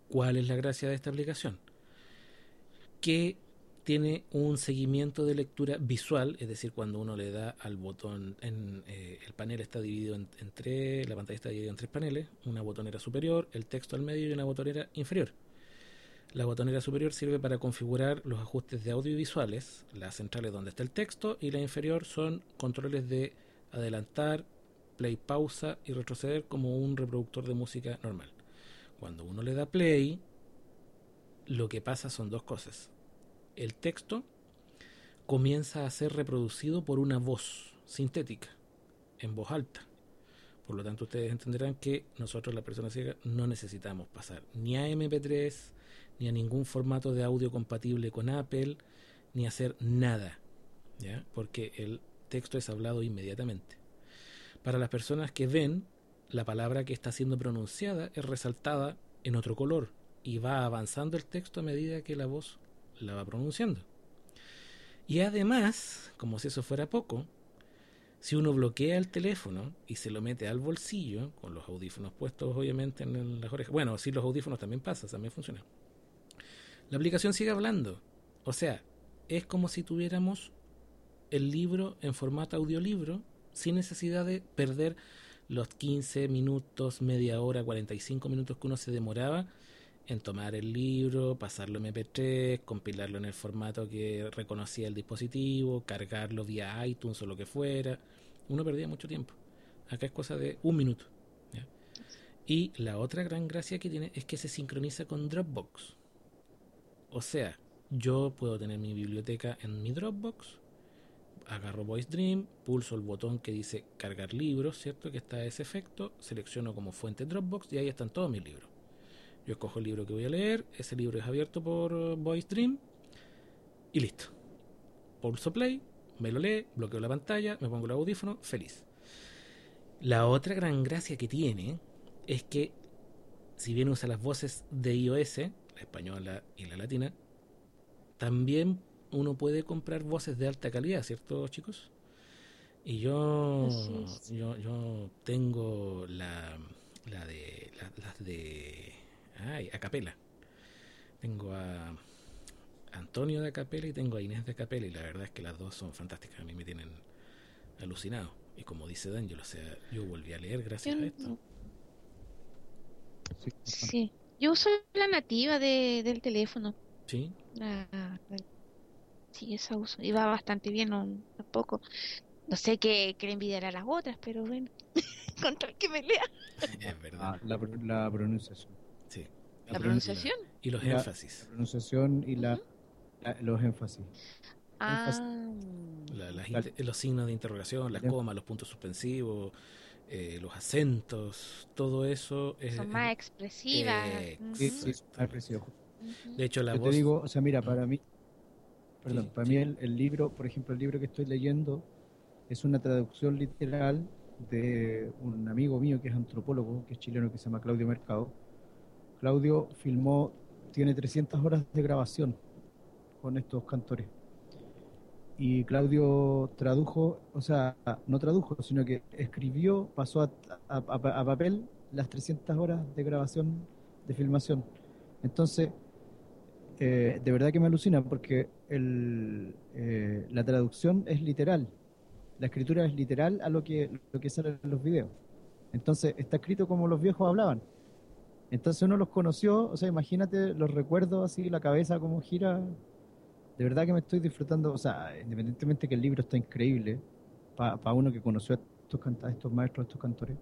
¿Cuál es la gracia de esta aplicación? Que tiene un seguimiento de lectura visual, es decir, cuando uno le da al botón, en, eh, el panel está dividido en, tres, la pantalla está dividida en tres paneles, una botonera superior, el texto al medio y una botonera inferior. La botonera superior sirve para configurar los ajustes de audiovisuales, las centrales donde está el texto y la inferior son controles de adelantar, play, pausa y retroceder como un reproductor de música normal. Cuando uno le da play, lo que pasa son dos cosas el texto comienza a ser reproducido por una voz sintética, en voz alta. Por lo tanto, ustedes entenderán que nosotros, las personas ciegas, no necesitamos pasar ni a MP3, ni a ningún formato de audio compatible con Apple, ni hacer nada, ¿ya? Porque el texto es hablado inmediatamente. Para las personas que ven, la palabra que está siendo pronunciada es resaltada en otro color y va avanzando el texto a medida que la voz la va pronunciando. Y además, como si eso fuera poco, si uno bloquea el teléfono y se lo mete al bolsillo, con los audífonos puestos obviamente en las orejas, bueno, si los audífonos también pasa, también funciona. La aplicación sigue hablando. O sea, es como si tuviéramos el libro en formato audiolibro sin necesidad de perder los 15 minutos, media hora, 45 minutos que uno se demoraba en tomar el libro, pasarlo en MP3, compilarlo en el formato que reconocía el dispositivo, cargarlo vía iTunes o lo que fuera. Uno perdía mucho tiempo. Acá es cosa de un minuto. Y la otra gran gracia que tiene es que se sincroniza con Dropbox. O sea, yo puedo tener mi biblioteca en mi Dropbox, agarro Voice Dream, pulso el botón que dice cargar libros, ¿cierto? Que está a ese efecto, selecciono como fuente Dropbox y ahí están todos mis libros. Yo escojo el libro que voy a leer, ese libro es abierto por Voice Dream y listo. Pulso play, me lo lee, bloqueo la pantalla, me pongo el audífono, feliz. La otra gran gracia que tiene es que si bien usa las voces de iOS, la española y la latina, también uno puede comprar voces de alta calidad, ¿cierto, chicos? Y yo, yo, yo tengo la, la de, la- las de, Ay, a capela. Tengo a Antonio de Acapela y tengo a Inés de Acapela y la verdad es que las dos son fantásticas. A mí me tienen alucinado. Y como dice Daniel, o sea, yo volví a leer gracias Yo a esto. Sí, Sí, yo uso la nativa de, del teléfono. Sí, La, la- sí, esa uso. Y va bastante bien, no, tampoco. No sé qué, qué le envidiará a las otras, pero bueno. Con tal que me lea. es verdad. Ah, la, la pronunciación. Sí. La pronun- pronunciación. Y los La- énfasis. La pronunciación y la, los énfasis. Ah, La- las Claro. inter- los signos de interrogación, las comas, los puntos suspensivos, eh, los acentos, todo eso es, son más expresivas. eh, Sí, sí, ujú. de hecho la Yo voz te digo, o sea, mira, para mí, perdón, Sí, para sí. mí el, el libro, por ejemplo, el libro que estoy leyendo es una traducción literal de un amigo mío que es antropólogo, que es chileno, que se llama Claudio Mercado. Claudio filmó, tiene 300 horas de grabación con estos cantores. Y Claudio tradujo, o sea, no tradujo, sino que escribió, pasó a, a- a- a papel las 300 horas de grabación, de filmación. Entonces, eh, de verdad que me alucina porque eh, la traducción es literal. La escritura es literal a lo que, lo que sale los videos. Entonces, está escrito como los viejos hablaban. Entonces uno los conoció, o sea, imagínate los recuerdos así, la cabeza como gira. De verdad que me estoy disfrutando, o sea, independientemente que el libro está increíble, para uno que conoció a estos, a estos maestros, a estos cantores,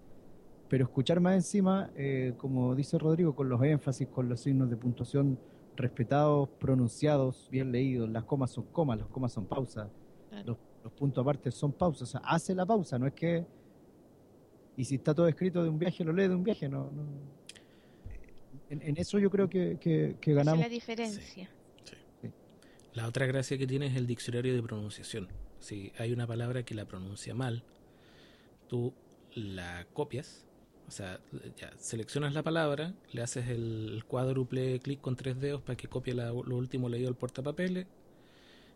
pero escuchar más encima, eh, como dice Rodrigo, con los énfasis, con los signos de puntuación respetados, pronunciados, bien leídos, las comas son comas, las comas son pausas, Claro. los, los puntos aparte son pausas, o sea, hace la pausa, no es que... Y si está todo escrito de un viaje, lo lee de un viaje, no... no. En, en eso yo creo que, que, que Esa es ganamos. la diferencia. La otra gracia que tiene es el diccionario de pronunciación. Si hay una palabra que la pronuncia mal, tú la copias, o sea, ya seleccionas la palabra, le haces el cuádruple clic con tres dedos para que copie lo último leído del portapapeles,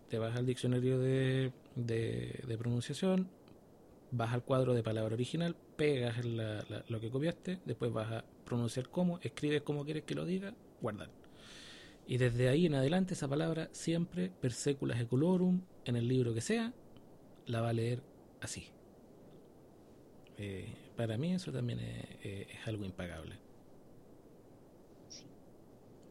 te vas al diccionario de, de- pronunciación, vas al cuadro de palabra original, pegas lo que copiaste, después vas a pronunciar cómo, escribes cómo quieres que lo diga, guardar. Y desde ahí en adelante esa palabra siempre, per secula en el libro que sea, la va a leer así. Eh, para mí eso también es, es algo impagable. Sí.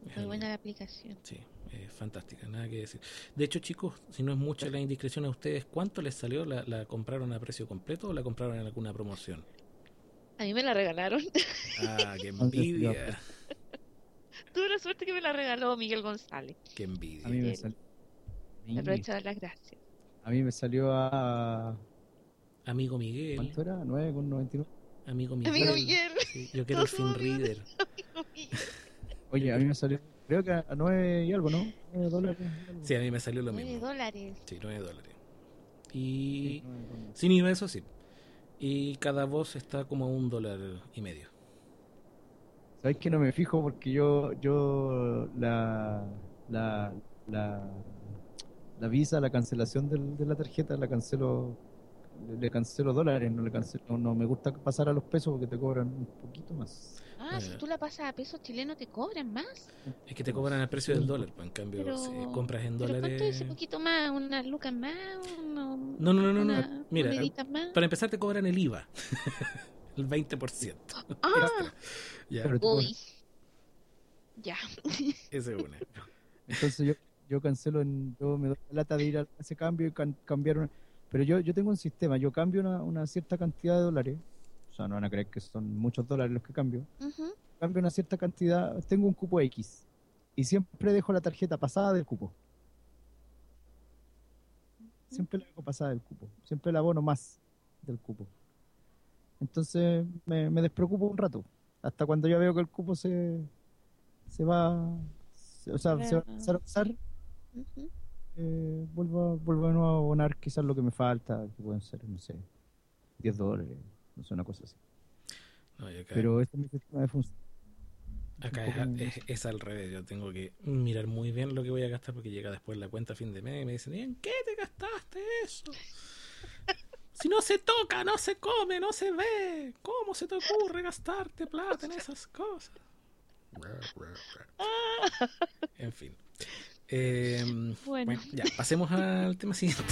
Es Muy algo- buena la aplicación. Sí, es fantástica, nada que decir. De hecho, chicos, si no es mucha la indiscreción a ustedes, ¿cuánto les salió? ¿La, la compraron a precio completo o la compraron en alguna promoción? A mí me la regalaron. Ah, qué envidia. Tuve la suerte que me la regaló Miguel González. Qué envidia. A mí me aprovecho de dar las gracias. A mí me salió a... Amigo Miguel, ¿Cuánto era? 9,99. amigo Miguel. Amigo Miguel. Sí, yo quiero el fin reader. Amigo Miguel. Oye, a mí me salió, creo que a 9 y algo, ¿no? 9 dólares. algo. Sí, a mí me salió lo Nueve mismo. dólares. Sí, 9 dólares. Y Sí, nueve con- sin IVA, eso sí. Y cada voz está como a un dólar y medio. ¿Sabes que no me fijo? Porque yo, yo la, la, la, la visa, la cancelación del- de la tarjeta, la cancelo, le, cancelo dólares, no le cancelo, no, me gusta pasar a los pesos porque te cobran un poquito más. Ah, si tú la pasas a pesos chilenos te cobran más. Es que te cobran al precio del dólar, pues en cambio, Pero, si compras en pero ¿cuánto es dólares. ese poquito más? ¿Unas lucas más? Uno- No, no, no, no, no. Mira, más? Para empezar, te cobran el IVA, el 20%. Ah, Ya, uy. Ya. esa es una. Entonces yo, yo cancelo, en, yo me doy la lata de ir a ese cambio y can- cambiar una- Pero yo, yo tengo un sistema, yo cambio una, una cierta cantidad de dólares, o sea, no van a creer que son muchos dólares los que cambio, cambio una cierta cantidad, tengo un cupo X y siempre dejo la tarjeta pasada del cupo. Siempre la dejo pasada del cupo, siempre la abono más del cupo. Entonces me, me despreocupo un rato, hasta cuando yo veo que el cupo se, se va, se- o sea, se va a empezar a usar. Eh, vuelvo, a- vuelvo de nuevo a abonar quizás lo que me falta, que pueden ser, no sé, 10 dólares, no sé, una cosa así. No, y acá, Pero este es mi sistema de función. acá es, es- es al revés. Yo tengo que mirar muy bien lo que voy a gastar porque llega después la cuenta a fin de mes y me dicen: ¿y en qué te gastaste eso? Si no se toca, no se come, no se ve. ¿Cómo se te ocurre gastarte plata en esas cosas? En fin. Eh, Bueno. bueno, ya, pasemos al tema siguiente.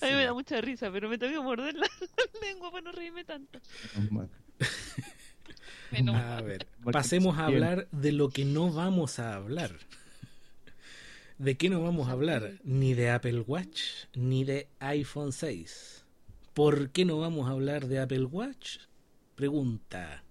A mí me da mucha risa, pero me tengo que morder la lengua para no reírme tanto. Menos A ver, pasemos a hablar de lo que no vamos a hablar. ¿De qué no vamos a hablar? Ni de Apple Watch, ni de iPhone 6. ¿Por qué no vamos a hablar de Apple Watch? Pregunta.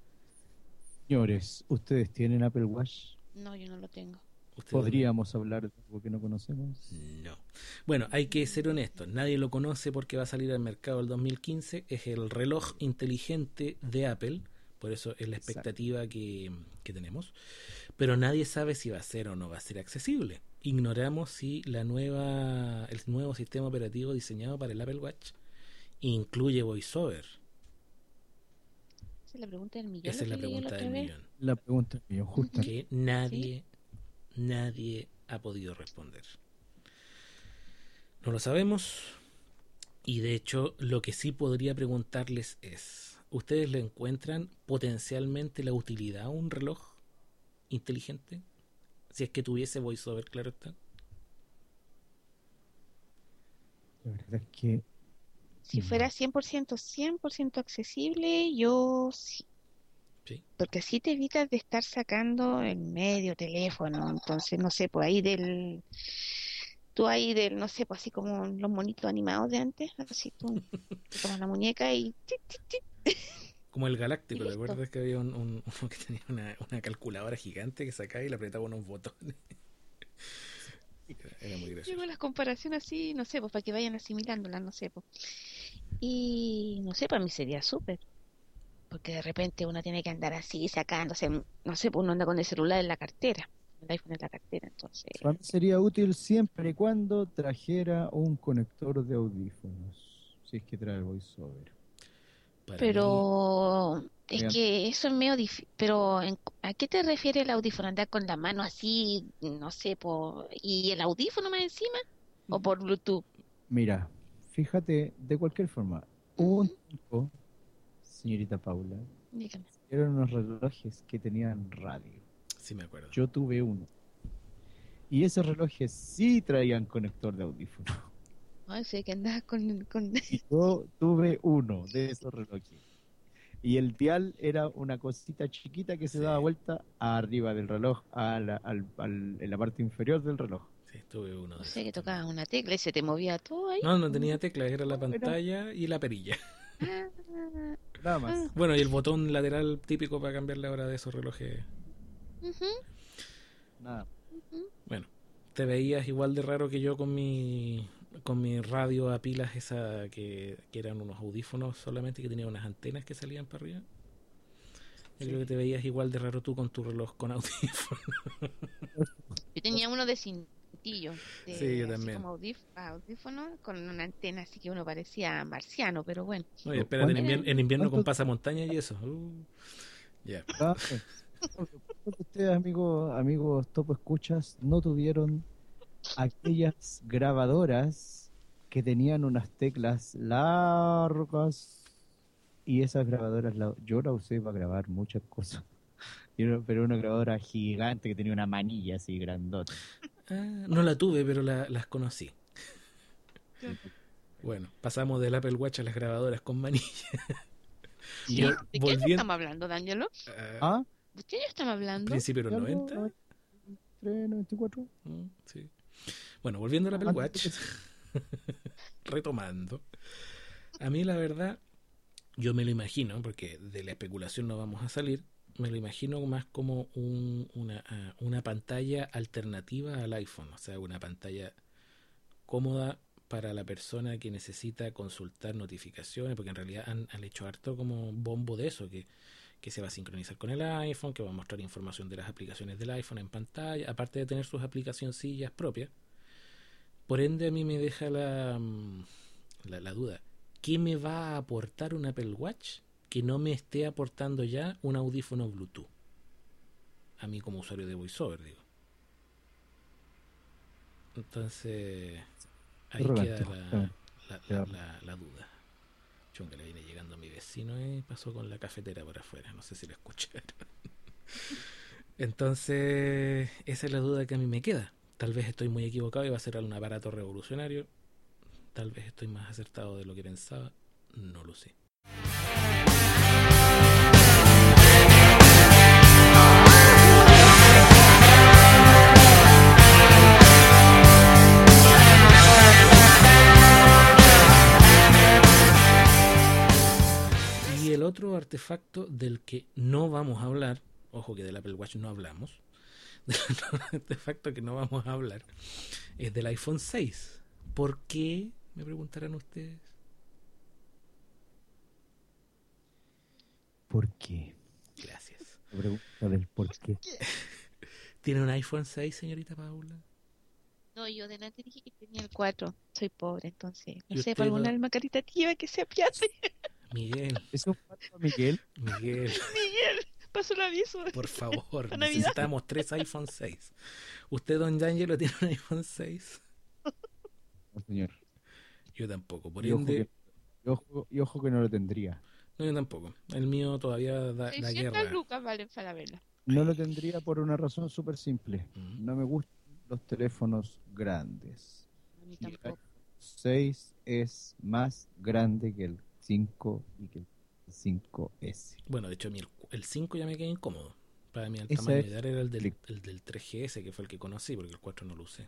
Señores, ¿ustedes tienen Apple Watch? No, yo no lo tengo. ¿Usted ¿Podríamos hablar de algo que no conocemos? No. Bueno, hay que ser honestos. Nadie lo conoce porque va a salir al mercado el 2015. Es el reloj inteligente de Apple. Por eso es la expectativa que, que tenemos. Pero nadie sabe si va a ser o no va a ser accesible. Ignoramos si la nueva, el nuevo sistema operativo diseñado para el Apple Watch incluye VoiceOver. Esa es la pregunta del millón. Esa es la pregunta del millón. La pregunta es millón, justa. Que nadie, nadie ha podido responder. No lo sabemos. Y de hecho, lo que sí podría preguntarles es, ¿ustedes le encuentran potencialmente la utilidad a un reloj inteligente? Si es que tuviese voiceover, claro está. La verdad es que Si fuera 100%, 100% accesible, yo sí. Sí. Porque así te evitas de estar sacando el medio teléfono. Entonces, no sé, pues ahí del. Tú ahí del, no sé, pues así como los monitos animados de antes. Así tú te tomas la muñeca y. tic, tic, tic. Como el Galáctico, ¿te acuerdas que había un, un- uno que tenía una, una calculadora gigante que sacaba y le apretaba unos botones? Era, era muy gracioso. Llego a las comparaciones así, no sé, pues para que vayan asimilándolas, no sé, pues. Y no sé, para mí sería súper. Porque de repente uno tiene que andar así, sacándose, no sé, pues uno anda con el celular en la cartera, el iPhone en la cartera, entonces. para mí sería útil siempre y cuando trajera un conector de audífonos. Si es que trae el voiceover. Para mí- Pero es Bien. que eso es medio difícil. Pero ¿en- ¿a qué te refiere el audífono? ¿Andar con la mano así, no sé, por... y el audífono más encima? ¿O por Bluetooth? Mira, fíjate, de cualquier forma, hubo un tiempo, señorita Paula, Dígame. eran unos relojes que tenían radio. Sí, me acuerdo. Yo tuve uno. Y esos relojes sí traían conector de audífono. Ay, sé que andabas con, con... Y yo tuve uno de esos relojes. Y el dial era una cosita chiquita que se Sí. daba vuelta arriba del reloj, a la, al- al- en la parte inferior del reloj. Sí, tuve uno de sé, esos que tocabas una tecla y se te movía todo ahí. No, no tenía tecla, era la pantalla y la perilla. Ah, Nada más. ah, Bueno, y el botón lateral típico para cambiar la hora de esos relojes. Nada. Bueno, te veías igual de raro que yo con mi con mi radio a pilas esa que, que eran unos audífonos solamente que tenían unas antenas que salían para arriba. Yo creo que te veías igual de raro tú con tu reloj con audífonos. Yo tenía uno de cintillo, de, Sí, yo también. como audíf- audífono, con una antena así que uno parecía marciano, pero bueno. Oye, espérate, en, ¿Cuánto- invier- en invierno con cuánto- pasamontaña y eso. Uh, ya. Ah, eh. ¿Cuántos de ustedes, amigos, amigos Topo Escuchas, no tuvieron aquellas grabadoras que tenían unas teclas largas? Y esas grabadoras, la- yo la usé para grabar muchas cosas. Pero una grabadora gigante que tenía una manilla así grandota. Ah, no la tuve, pero la- las conocí. Bueno, pasamos del Apple Watch a las grabadoras con manilla. Y ¿De qué año estamos hablando, D'Angelo? ¿Ah? ¿De qué año estamos hablando? principios de los ¿Algo? 90. 93, 94. Mm, sí. Bueno, volviendo al Apple Antes Watch, retomando. A mí la verdad, yo me lo imagino, porque de la especulación no vamos a salir, me lo imagino más como un- una, ah, una pantalla alternativa al iPhone, o sea, una pantalla cómoda para la persona que necesita consultar notificaciones, porque en realidad han, han hecho harto como bombo de eso, que, que se va a sincronizar con el iPhone, que va a mostrar información de las aplicaciones del iPhone en pantalla, aparte de tener sus aplicacioncillas propias. Por ende, a mí me deja la, mm, la, la duda. ¿Qué me va a aportar un Apple Watch que no me esté aportando ya un audífono Bluetooth. A mí como usuario de VoiceOver, digo. Entonces, ahí la, Queda- la- la- la duda. Chunga, le viene llegando a mi vecino y pasó con la cafetera por afuera. No sé si lo escucharon. Entonces, esa es la duda que a mí me queda. Tal vez estoy muy equivocado y va a ser un aparato revolucionario. Tal vez estoy más acertado de lo que pensaba. No lo sé. Otro artefacto del que no vamos a hablar, ojo que del Apple Watch no hablamos, del otro artefacto que no vamos a hablar es del iPhone 6. ¿Por qué? Me preguntarán ustedes. ¿Por qué? Gracias. La pregunta del por qué. ¿Tiene un iPhone 6, señorita Paula? No, yo delante dije que tenía el 4. Soy pobre, entonces. ¿Y No sé, para algún no- alma caritativa que se apiade. Miguel, ¿Eso fue para Miguel? Miguel, Miguel, paso el aviso. por favor, necesitamos tres iPhone 6. ¿Usted, don D'Angelo, tiene un iPhone 6? No, señor. Yo tampoco, por Y ojo, ende, que, y ojo, y ojo que no lo tendría. no, yo tampoco. El mío todavía da, 600 guerra. lucas valen para verla. No lo tendría por una razón súper simple. Mm. No me gustan los teléfonos grandes. A mí el tampoco. 6 es más grande que el 5 y que el 5S. Bueno, de hecho, a mí el, el 5 ya me quedé incómodo. Para mí el Ese tamaño ideal era el del, el del 3GS, que fue el que conocí, porque el 4 no lo usé.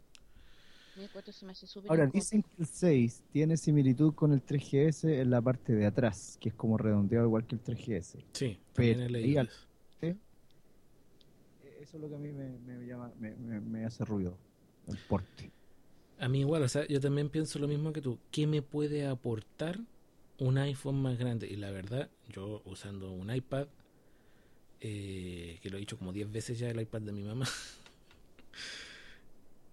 Mi 4 se me hace súper Ahora, dicen que el 6 tiene similitud con el 3GS en la parte de atrás, que es como redondeado igual que el 3GS. Sí, Pero ahí al- eso. Eh, Eso es lo que a mí me, me llama, me, me- me hace ruido, el porte. A mí igual, o sea, yo también pienso lo mismo que tú. ¿Qué me puede aportar un iPhone más grande? Y la verdad, yo usando un iPad, eh, que lo he dicho como 10 veces ya el iPad de mi mamá,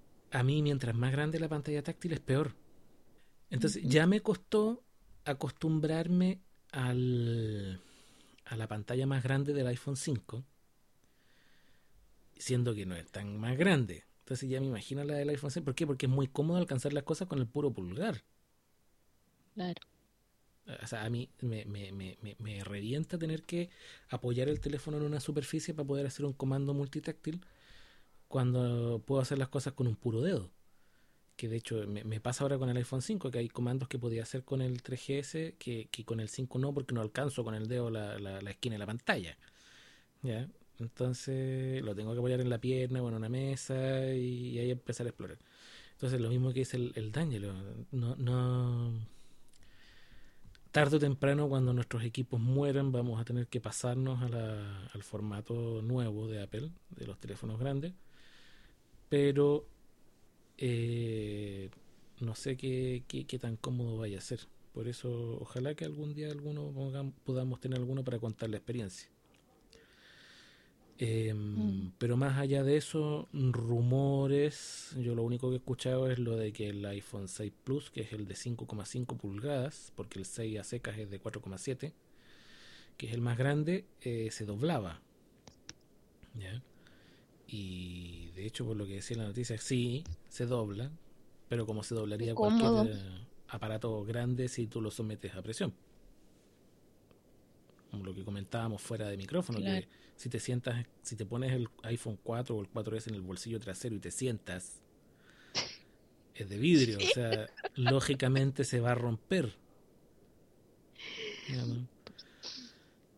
a mí mientras más grande la pantalla táctil es peor. Entonces Ujú. ya me costó acostumbrarme al, a la pantalla más grande del iPhone 5, siendo que no es tan más grande. Entonces ya me imagino la del iPhone 6. ¿Por qué? Porque es muy cómodo alcanzar las cosas con el puro pulgar. Claro. O sea, a mí me, me, me, me, revienta tener que apoyar el teléfono en una superficie para poder hacer un comando multitáctil cuando puedo hacer las cosas con un puro dedo. Que de hecho me, pasa ahora con el iPhone 5, que hay comandos que podía hacer con el 3GS que, que con el 5 no, porque no alcanzo con el dedo la, la, la esquina de la pantalla. ¿Ya? Entonces lo tengo que apoyar en la pierna o en una mesa y, ahí empezar a explorar. Entonces lo mismo que dice el, el D'Angelo, no, no tarde o temprano cuando nuestros equipos mueran vamos a tener que pasarnos al formato nuevo de Apple, de los teléfonos grandes, pero eh, no sé qué, qué, qué tan cómodo vaya a ser. Por eso ojalá que algún día alguno podamos tener alguno para contar la experiencia. Eh, Mm. Pero más allá de eso, rumores, yo lo único que he escuchado es lo de que el iPhone 6 Plus, que es el de 5,5 pulgadas, porque el 6 a secas es de 4,7, que es el más grande, eh, se doblaba. ¿Ya? Y de hecho, por lo que decía la noticia, sí, se dobla, pero como se doblaría cualquier aparato grande si tú lo sometes a presión. Como lo que comentábamos fuera de micrófono, Claro. que si te sientas, si te pones el iPhone 4 o el 4S en el bolsillo trasero y te sientas, es de vidrio, o sea, lógicamente se va a romper.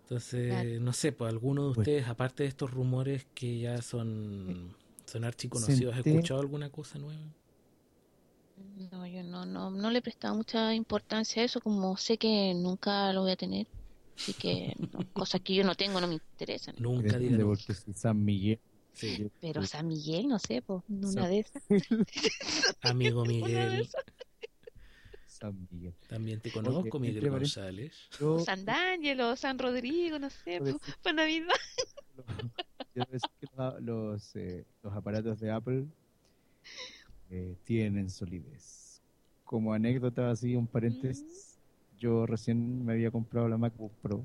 Entonces, Claro. no sé, pues alguno de Pues- ustedes, aparte de estos rumores que ya son, son archiconocidos, ¿ha escuchado alguna cosa nueva? No, yo no, no, no le he prestado mucha importancia a eso, como sé que nunca lo voy a tener. Así que no, cosas que yo no tengo no me interesan. Nunca si San Miguel. Sí, Pero San Miguel, no sé, pues, una San- de esas. amigo Miguel. San Miguel. también te conozco, Oye, Miguel González. Yo, San D'Angelo, San Rodrigo, no sé, pues, para Navidad. yo decir que los, los, eh, los aparatos de Apple eh, tienen solidez. Como anécdota, así un paréntesis, yo recién me había comprado la MacBook Pro.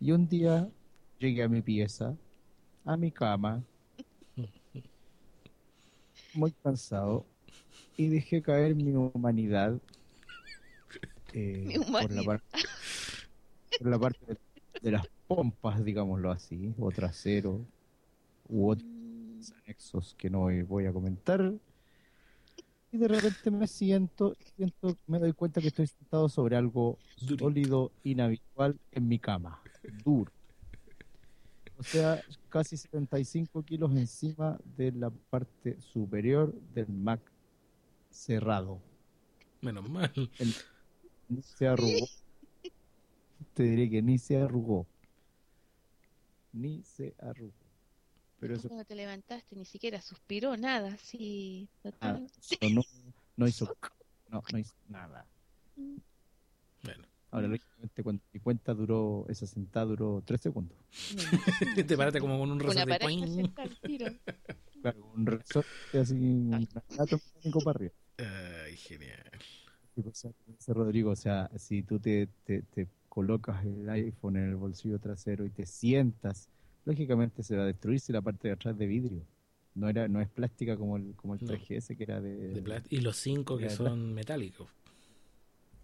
Y un día llegué a mi pieza, a mi cama, muy cansado, y dejé caer mi humanidad, eh, Mi por la parte, por la parte de, de las pompas, digámoslo así, o trasero, u otros anexos que no voy a comentar. Y de repente me siento, siento, me doy cuenta que estoy sentado sobre algo sólido, inhabitual en mi cama, duro. O sea, casi 75 kilos encima de la parte superior del Mac cerrado. Menos mal. El- ni se arrugó. Te diré que ni se arrugó. Ni se arrugó. Pero eso Cuando te levantaste ni siquiera suspiró nada, sí. nada, total. sonó, no hizo, no, no hizo nada. Bueno, Ahora, lógicamente, cuando mi cuenta duró, esa sentada duró tres segundos. te paraste como con un resorte. Claro, un resorte así, un mecánico para arriba. Ay, genial. Pues, o sea, como dice Rodrigo, o sea, si tú te, te, te colocas el iPhone en el bolsillo trasero y te sientas, lógicamente se va a destruirse la parte de atrás de vidrio. No era, no es plástica como el, como el No. 3GS que era de, De y los cinco que Ya, son metálicos.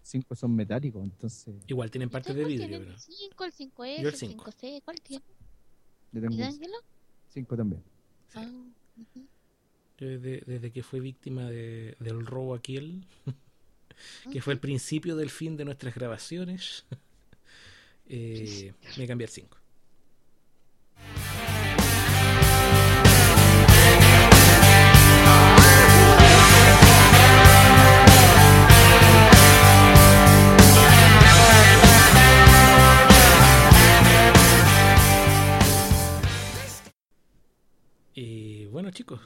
cinco son metálicos, entonces Igual tienen parte de ¿Cuál vidrio, tiene? pero. ¿El 5, el 5S, Yo el el cinco. 5C? ¿Cuál tiene? yo ¿Y tengo de Ángelo? cinco también. Sí. Ah, ujú. Yo desde, desde que fui víctima de- del robo aquel, que fue el principio del fin de nuestras grabaciones, eh, me cambié al 5. Bueno chicos,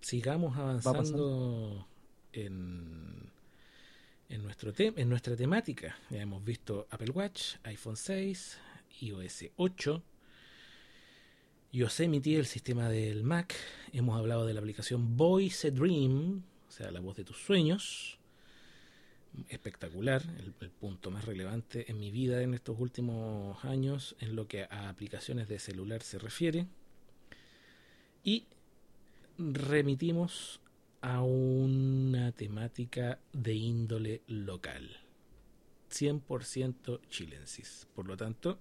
sigamos avanzando en, en, nuestro te- en nuestra temática. Ya hemos visto Apple Watch, iPhone 6, iOS 8, Yosemite, el sistema del Mac. Hemos hablado de la aplicación Voice a Dream, o sea, la voz de tus sueños. Espectacular, el, el punto más relevante en mi vida en estos últimos años en lo que a aplicaciones de celular se refiere. Y remitimos a una temática de índole local. 100% chilensis. Por lo tanto,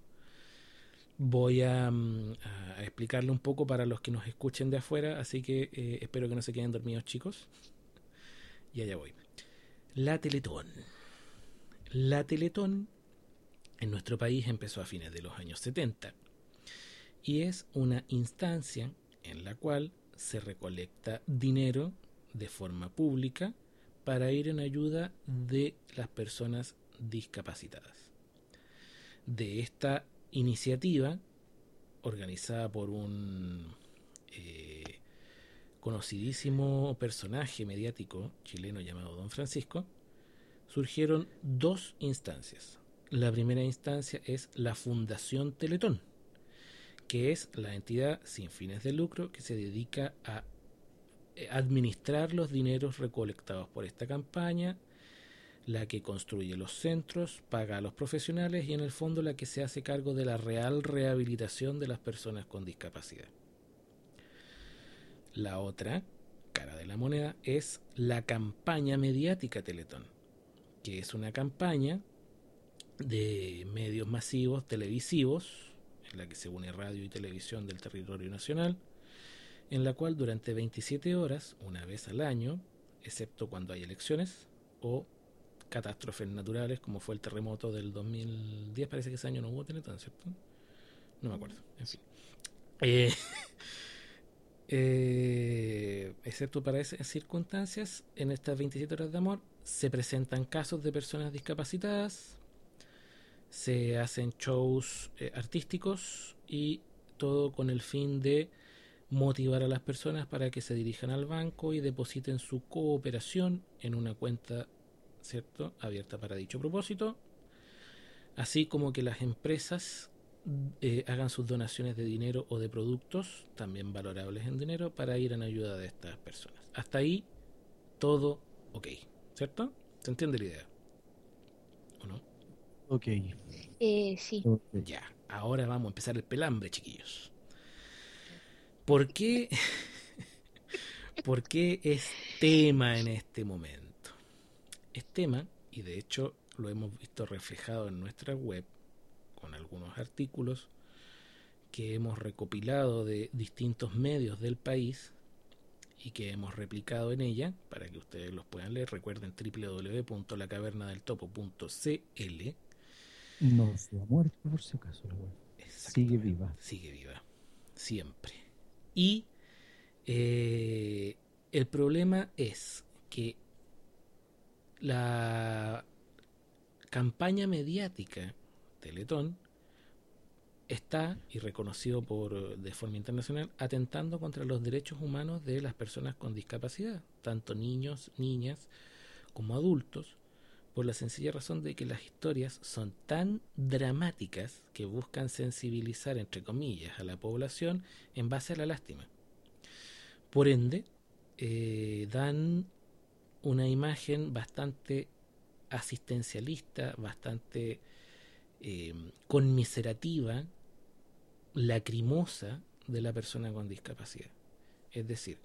voy a, mm, a explicarle un poco para los que nos escuchen de afuera, así que eh, espero que no se queden dormidos chicos. Y allá voy. La Teletón. La Teletón en nuestro país empezó a fines de los años 70 y es una instancia en la cual se recolecta dinero de forma pública para ir en ayuda de las personas discapacitadas. De esta iniciativa, organizada por un eh, conocidísimo personaje mediático chileno llamado Don Francisco, surgieron dos instancias. La primera instancia es la Fundación Teletón, que es la entidad sin fines de lucro que se dedica a eh, administrar los dineros recolectados por esta campaña, la que construye los centros, paga a los profesionales y en el fondo la que se hace cargo de la real rehabilitación de las personas con discapacidad. La otra cara de la moneda es la campaña mediática Teletón, que es una campaña de medios masivos televisivos, la que se une radio y televisión del territorio nacional, en la cual durante 27 horas, una vez al año, excepto cuando hay elecciones o catástrofes naturales, como fue el terremoto del 2010, parece que ese año no hubo Teletón, ¿cierto? No me acuerdo, en fin. Eh, eh, excepto para esas circunstancias, en estas 27 horas de amor se presentan casos de personas discapacitadas, se hacen shows eh, artísticos y todo con el fin de motivar a las personas para que se dirijan al banco y depositen su cooperación en una cuenta cierto abierta para dicho propósito. Así como que las empresas eh, hagan sus donaciones de dinero o de productos también valorables en dinero para ir en ayuda de estas personas. Hasta ahí todo ok cierto se entiende la idea Ok. Eh, sí. ya ahora vamos a empezar el pelambre, chiquillos. ¿Por qué, ¿Por qué es tema en este momento? Es tema, y de hecho lo hemos visto reflejado en nuestra web, con algunos artículos que hemos recopilado de distintos medios del país y que hemos replicado en ella para que ustedes los puedan leer. Recuerden www.lacavernadeltopo.cl. No se ha muerto por si acaso la web. Sigue viva. Sigue viva. Siempre. Y eh, el problema es que la campaña mediática Teletón está, y reconocido por de forma internacional, atentando contra los derechos humanos de las personas con discapacidad, tanto niños, niñas como adultos, por la sencilla razón de que las historias son tan dramáticas que buscan sensibilizar, entre comillas, a la población en base a la lástima. Por ende, eh, dan una imagen bastante asistencialista, bastante eh, conmiserativa, lacrimosa de la persona con discapacidad. Es decir,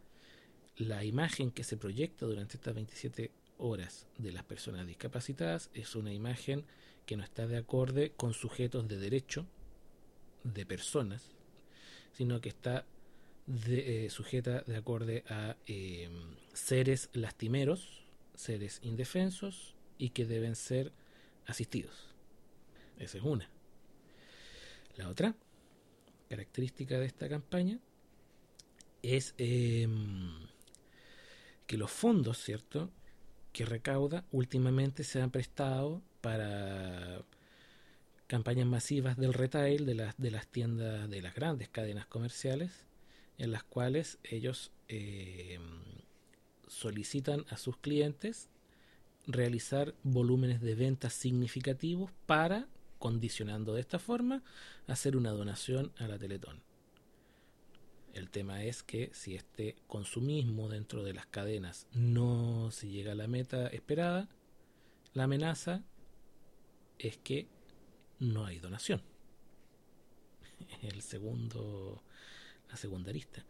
la imagen que se proyecta durante estas 27 horas de las personas discapacitadas es una imagen que no está de acorde con sujetos de derecho de personas, sino que está de, eh, sujeta de acorde a eh, seres lastimeros, seres indefensos y que deben ser asistidos. Esa es una. La otra característica de esta campaña es em, que los fondos, ¿cierto?, que recauda últimamente se han prestado para campañas masivas del retail de las, de las tiendas de las grandes cadenas comerciales en las cuales ellos em, solicitan a sus clientes realizar volúmenes de ventas significativos para, condicionando de esta forma, hacer una donación a la Teletón. El tema es que si este consumismo dentro de las cadenas no se llega a la meta esperada, la amenaza es que no hay donación. El segundo, la segunda arista.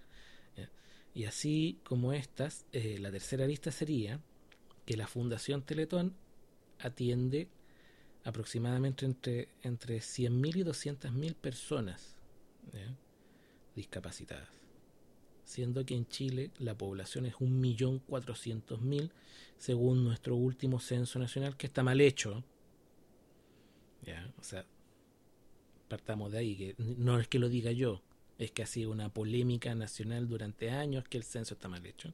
Y así como estas, eh, la tercera arista sería que la Fundación Teletón atiende aproximadamente entre, entre 100.000 y 200.000 personas discapacitadas siendo que en Chile la población es 1.400.000 según nuestro último censo nacional, que está mal hecho. ¿Ya? O sea, partamos de ahí, que no es que lo diga yo, es que ha sido una polémica nacional durante años que el censo está mal hecho.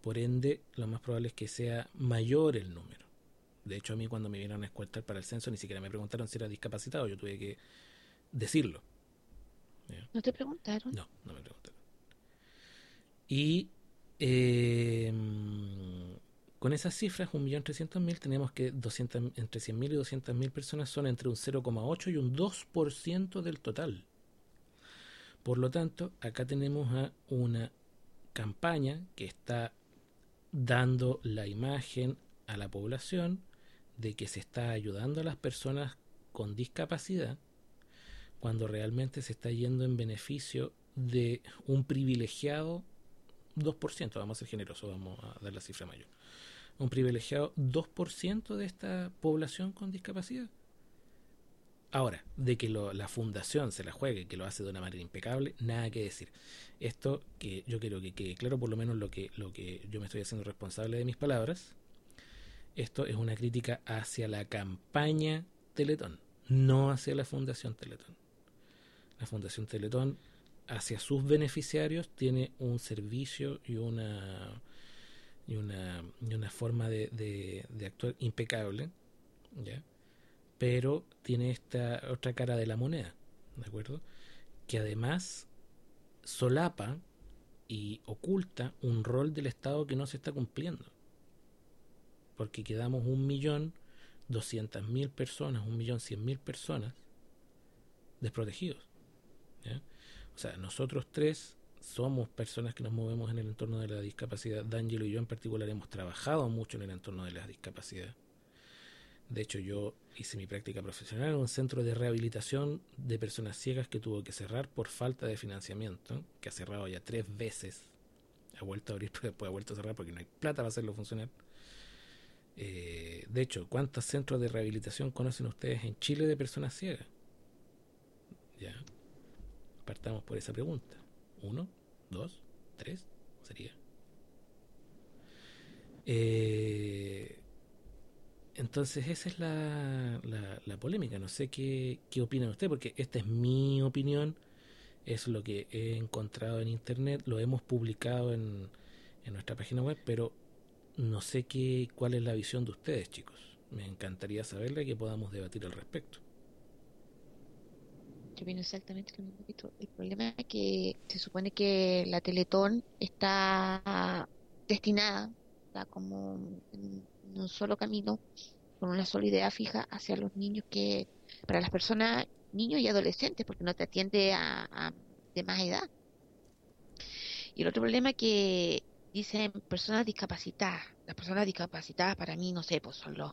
Por ende, lo más probable es que sea mayor el número. De hecho, a mí cuando me vinieron a escuchar para el censo ni siquiera me preguntaron si era discapacitado, yo tuve que decirlo. ¿No te preguntaron? No, no me preguntaron. Y eh, con esas cifras, 1.300.000, tenemos que 200, entre 100.000 y 200.000 personas son entre un 0,8 y un 2% del total. Por lo tanto, acá tenemos a una campaña que está dando la imagen a la población de que se está ayudando a las personas con discapacidad cuando realmente se está yendo en beneficio de un privilegiado 2%, vamos a ser generosos, vamos a dar la cifra mayor. Un privilegiado 2% de esta población con discapacidad. Ahora, de que la fundación se la juegue, que lo hace de una manera impecable, nada que decir. Esto que yo quiero que quede claro, por lo menos lo que, lo que yo me estoy haciendo responsable de mis palabras, esto es una crítica hacia la campaña Teletón, no hacia la Fundación Teletón. La Fundación Teletón hacia sus beneficiarios tiene un servicio y una y una, y una forma de, de, actuar impecable, ¿ya? pero tiene esta otra cara de la moneda, ¿de acuerdo? Que además solapa y oculta un rol del Estado que no se está cumpliendo. Porque quedamos un millón doscientas mil personas, un millón cien mil personas desprotegidos. O sea, nosotros tres somos personas que nos movemos en el entorno de la discapacidad. D'Angelo y yo en particular hemos trabajado mucho en el entorno de la discapacidad. De hecho, yo hice mi práctica profesional en un centro de rehabilitación de personas ciegas que tuvo que cerrar por falta de financiamiento, que ha cerrado ya tres veces. Ha vuelto a abrir, pero después ha vuelto a cerrar porque no hay plata para hacerlo funcionar. Eh, de hecho, ¿cuántos centros de rehabilitación conocen ustedes en Chile de personas ciegas? Ya. Partamos por esa pregunta. ¿Uno? ¿Dos? ¿Tres? Sería. Eh, entonces esa es la, la, polémica. No sé qué, qué opina usted, porque esta es mi opinión, es lo que he encontrado en internet, lo hemos publicado en, en nuestra página web, pero no sé qué, cuál es la visión de ustedes, chicos. Me encantaría saberla y que podamos debatir al respecto. Yo exactamente. El problema es que se supone que la Teletón está destinada, está como en un solo camino, con una sola idea fija hacia los niños que, para las personas, niños y adolescentes, porque no te atiende a, de más edad. Y el otro problema es que dicen personas discapacitadas. Las personas discapacitadas para mí, no sé, pues son los,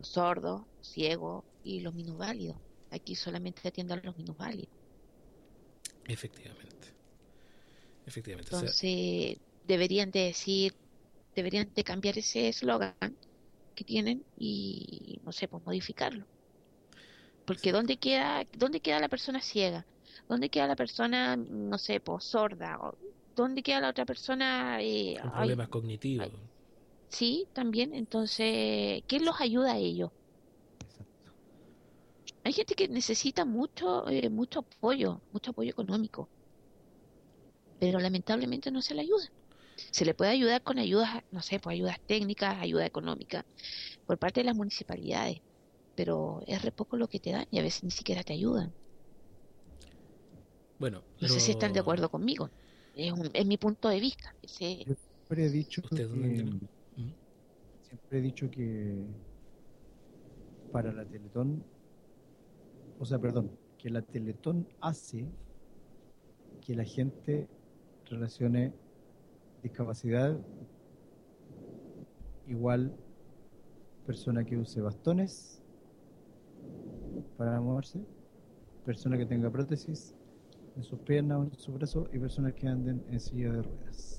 sordos, ciegos y los minusválidos. Aquí solamente atienden a los minusválidos. Efectivamente. Efectivamente. Entonces, deberían de decir, deberían de cambiar ese eslogan que tienen y, no sé, pues modificarlo. Porque ¿dónde queda, ¿dónde queda la persona ciega? ¿Dónde queda la persona, no sé, pues sorda? ¿dónde queda la otra persona? Eh, Con problemas cognitivos. sí, también. Entonces, ¿qué los ayuda a ellos? Hay gente que necesita mucho, eh, mucho apoyo, mucho apoyo económico, pero lamentablemente no se le ayuda. Se le puede ayudar con ayudas, no sé, pues ayudas técnicas, ayuda económica, por parte de las municipalidades, pero es re poco lo que te dan y a veces ni siquiera te ayudan. Bueno, no sé si están de acuerdo conmigo es, mi punto de vista. siempre he dicho que, ¿Mm? siempre he dicho que para la Teletón, o sea, perdón, que la Teletón hace que la gente relacione discapacidad igual persona que use bastones para moverse, persona que tenga prótesis, en sus piernas o en su brazo y personas que anden en silla de ruedas.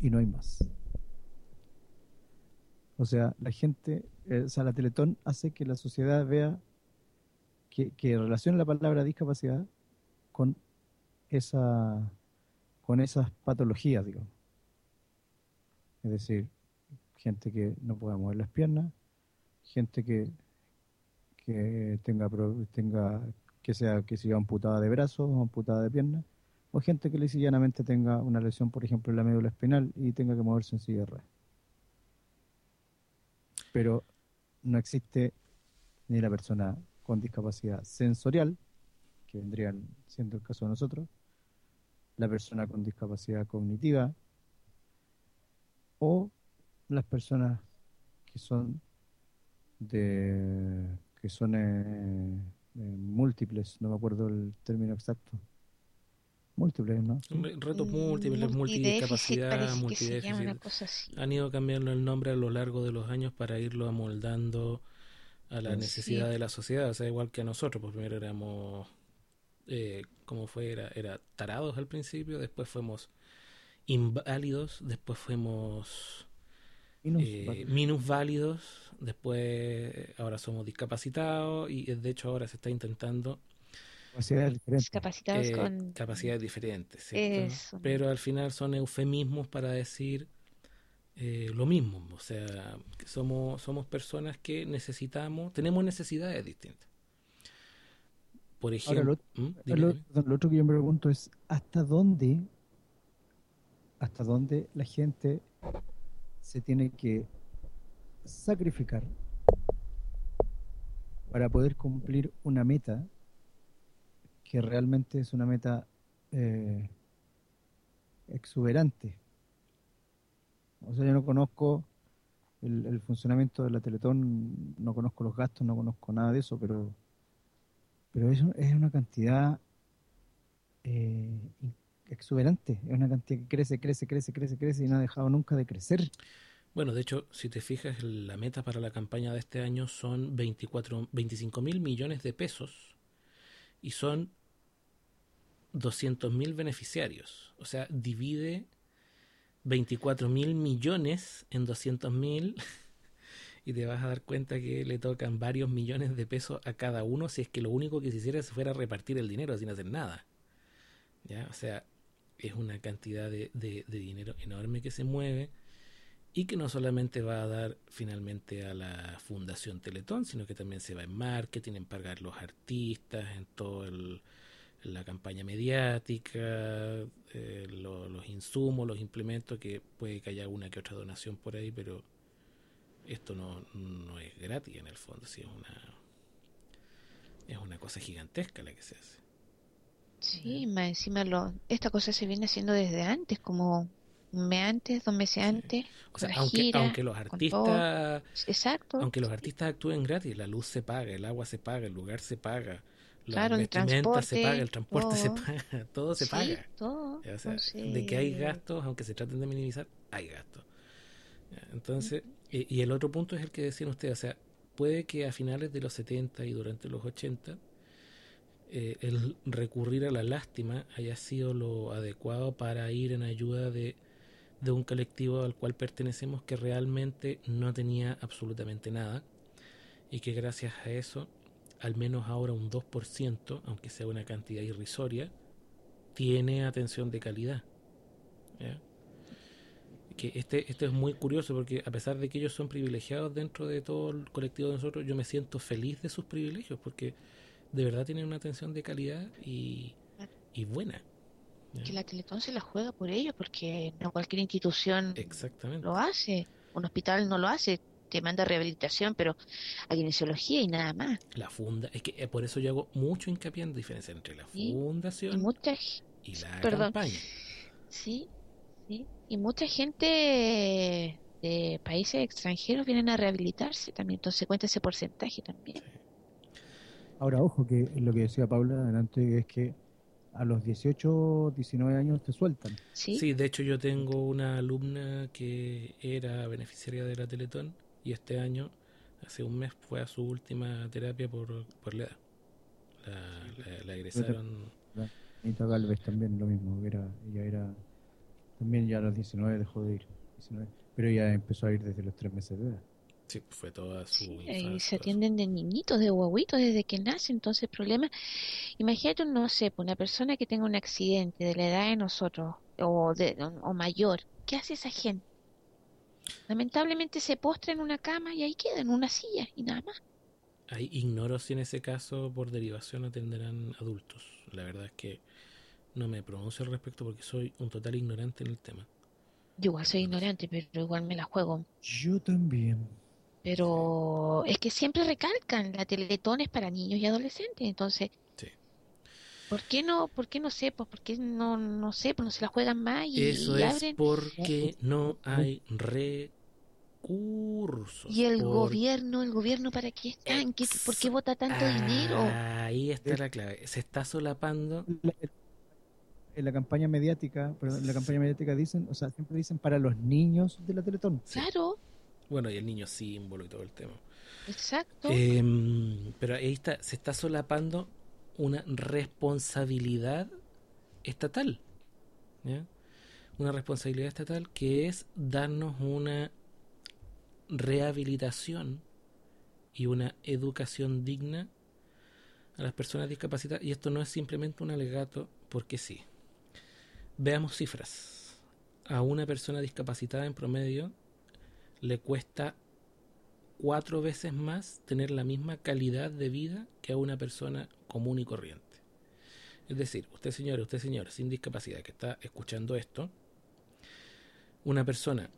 Y no hay más. O sea, la gente, eh, o sea, la Teletón hace que la sociedad vea que, que relaciona la palabra discapacidad con esa con esas patologías, digo. Es decir, gente que no pueda mover las piernas, gente que, que tenga, tenga que sea que sea amputada de brazos o amputada de piernas, o gente que llanamente tenga una lesión, por ejemplo, en la médula espinal y tenga que moverse en silla de ruedas. Pero no existe ni la persona con discapacidad sensorial, que vendrían siendo el caso de nosotros, la persona con discapacidad cognitiva, o las personas que son de que son eh, eh, múltiples, no me acuerdo el término exacto. Múltiples, ¿no? Retos múltiples, multidiscapacidad, multidéficit. Han ido cambiando el nombre a lo largo de los años para irlo amoldando a la necesidad de la sociedad. O sea, igual que a nosotros, pues primero éramos, eh, como fue? Era, era tarados al principio, después fuimos inválidos, después fuimos eh, minusválidos, después ahora somos discapacitados y de hecho ahora se está intentando capacidades diferentes, con capacidades diferentes pero al final son eufemismos para decir eh, lo mismo, o sea, que somos, somos personas que necesitamos, tenemos necesidades distintas. Por ejemplo, ¿Mm? lo, otro que yo me pregunto es, ¿hasta dónde, hasta dónde la gente se tiene que sacrificar para poder cumplir una meta que realmente es una meta eh, exuberante. O sea, yo no conozco el, funcionamiento de la Teletón, no conozco los gastos, no conozco nada de eso, pero, pero eso es una cantidad eh, exuberante, es una cantidad que crece, crece, crece, crece, crece y no ha dejado nunca de crecer. Bueno, de hecho, si te fijas, la meta para la campaña de este año son 24, 25 mil millones de pesos y son 200 mil beneficiarios. O sea, divide 24 mil millones en 200 mil y te vas a dar cuenta que le tocan varios millones de pesos a cada uno si es que lo único que se hiciera fuera repartir el dinero sin hacer nada. ¿Ya? O sea, es una cantidad de, de, dinero enorme que se mueve y que no solamente va a dar finalmente a la Fundación Teletón, sino que también se va en marketing, en pagar los artistas, en todo la campaña mediática, eh, los insumos, los implementos, que puede que haya una que otra donación por ahí, pero esto no, no es gratis en el fondo, sí, es una, es una cosa gigantesca la que se hace. Sí, más encima lo, esta cosa se viene haciendo desde antes, como un mes antes, dos meses antes. O sea, aunque, aunque los artistas, exacto, aunque los artistas actúen gratis, la luz se paga, el agua se paga, el lugar se paga, claro, el transporte, se paga, el transporte se paga, todo se paga. Todo, o sea, de que hay gastos, aunque se traten de minimizar, hay gastos. Entonces, y, el otro punto es el que decían ustedes, o sea, puede que a finales de los 70 y durante los 80 eh, el recurrir a la lástima haya sido lo adecuado para ir en ayuda de, de un colectivo al cual pertenecemos que realmente no tenía absolutamente nada y que gracias a eso, al menos ahora un 2%, aunque sea una cantidad irrisoria, tiene atención de calidad. que este, esto es muy curioso porque a pesar de que ellos son privilegiados dentro de todo el colectivo de nosotros, yo me siento feliz de sus privilegios porque de verdad tienen una atención de calidad y, y buena. Que la Teletón se la juega por ellos porque no cualquier institución Exactamente. lo hace. Un hospital no lo hace, te manda rehabilitación, pero a kinesiología y nada más. La funda, es que eh, por eso yo hago mucho hincapié en la diferencia entre la fundación y, la campaña. Sí, y mucha gente de países extranjeros vienen a rehabilitarse también, entonces cuenta ese porcentaje también. Ahora, ojo, que lo que decía Paula adelante es que a los 18, 19 años te sueltan. ¿Sí? de hecho yo tengo una alumna que era beneficiaria de la Teletón y este año, hace un mes, fue a su última terapia por, por la edad. La, la, egresaron. Anita Galvez también lo mismo, era, ella era también ya a los 19 dejó de ir. Pero ya empezó a ir desde los tres meses de edad. Sí, fue toda su Y se atienden de niñitos, de guaguitos desde que nace. Entonces, el problema. Imagínate, no sé, pues, una persona que tenga un accidente de la edad de nosotros o, de, o mayor. ¿Qué hace esa gente? Lamentablemente se postra en una cama y ahí queda, en una silla y nada más. Ahí ignoro si en ese caso por derivación atenderán adultos. La verdad es que no me pronuncio al respecto porque soy un total ignorante en el tema. Yo igual soy ignorante, pero igual me la juego. Yo también. Pero es que siempre recalcan, la Teletón es para niños y adolescentes, entonces... Sí. ¿Por qué no, por qué no sé, pues por qué no, no sé, pues no se la juegan más y, Eso es porque no hay recursos. Y el gobierno, el gobierno para qué está, ¿por qué vota tanto dinero? Ahí está la clave, se está solapando en la campaña mediática, perdón, en la campaña mediática dicen, o sea, siempre dicen para los niños de la Teletón. Claro. Bueno, y el niño símbolo y todo el tema. Exacto. Em, pero ahí está, se está solapando una responsabilidad estatal. Una responsabilidad estatal que es darnos una rehabilitación y una educación digna a las personas discapacitadas. Y esto no es simplemente un alegato porque sí. Veamos cifras. A una persona discapacitada en promedio le cuesta cuatro veces más tener la misma calidad de vida que a una persona común y corriente. Es decir, usted señor, usted señor, sin discapacidad que está escuchando esto, una persona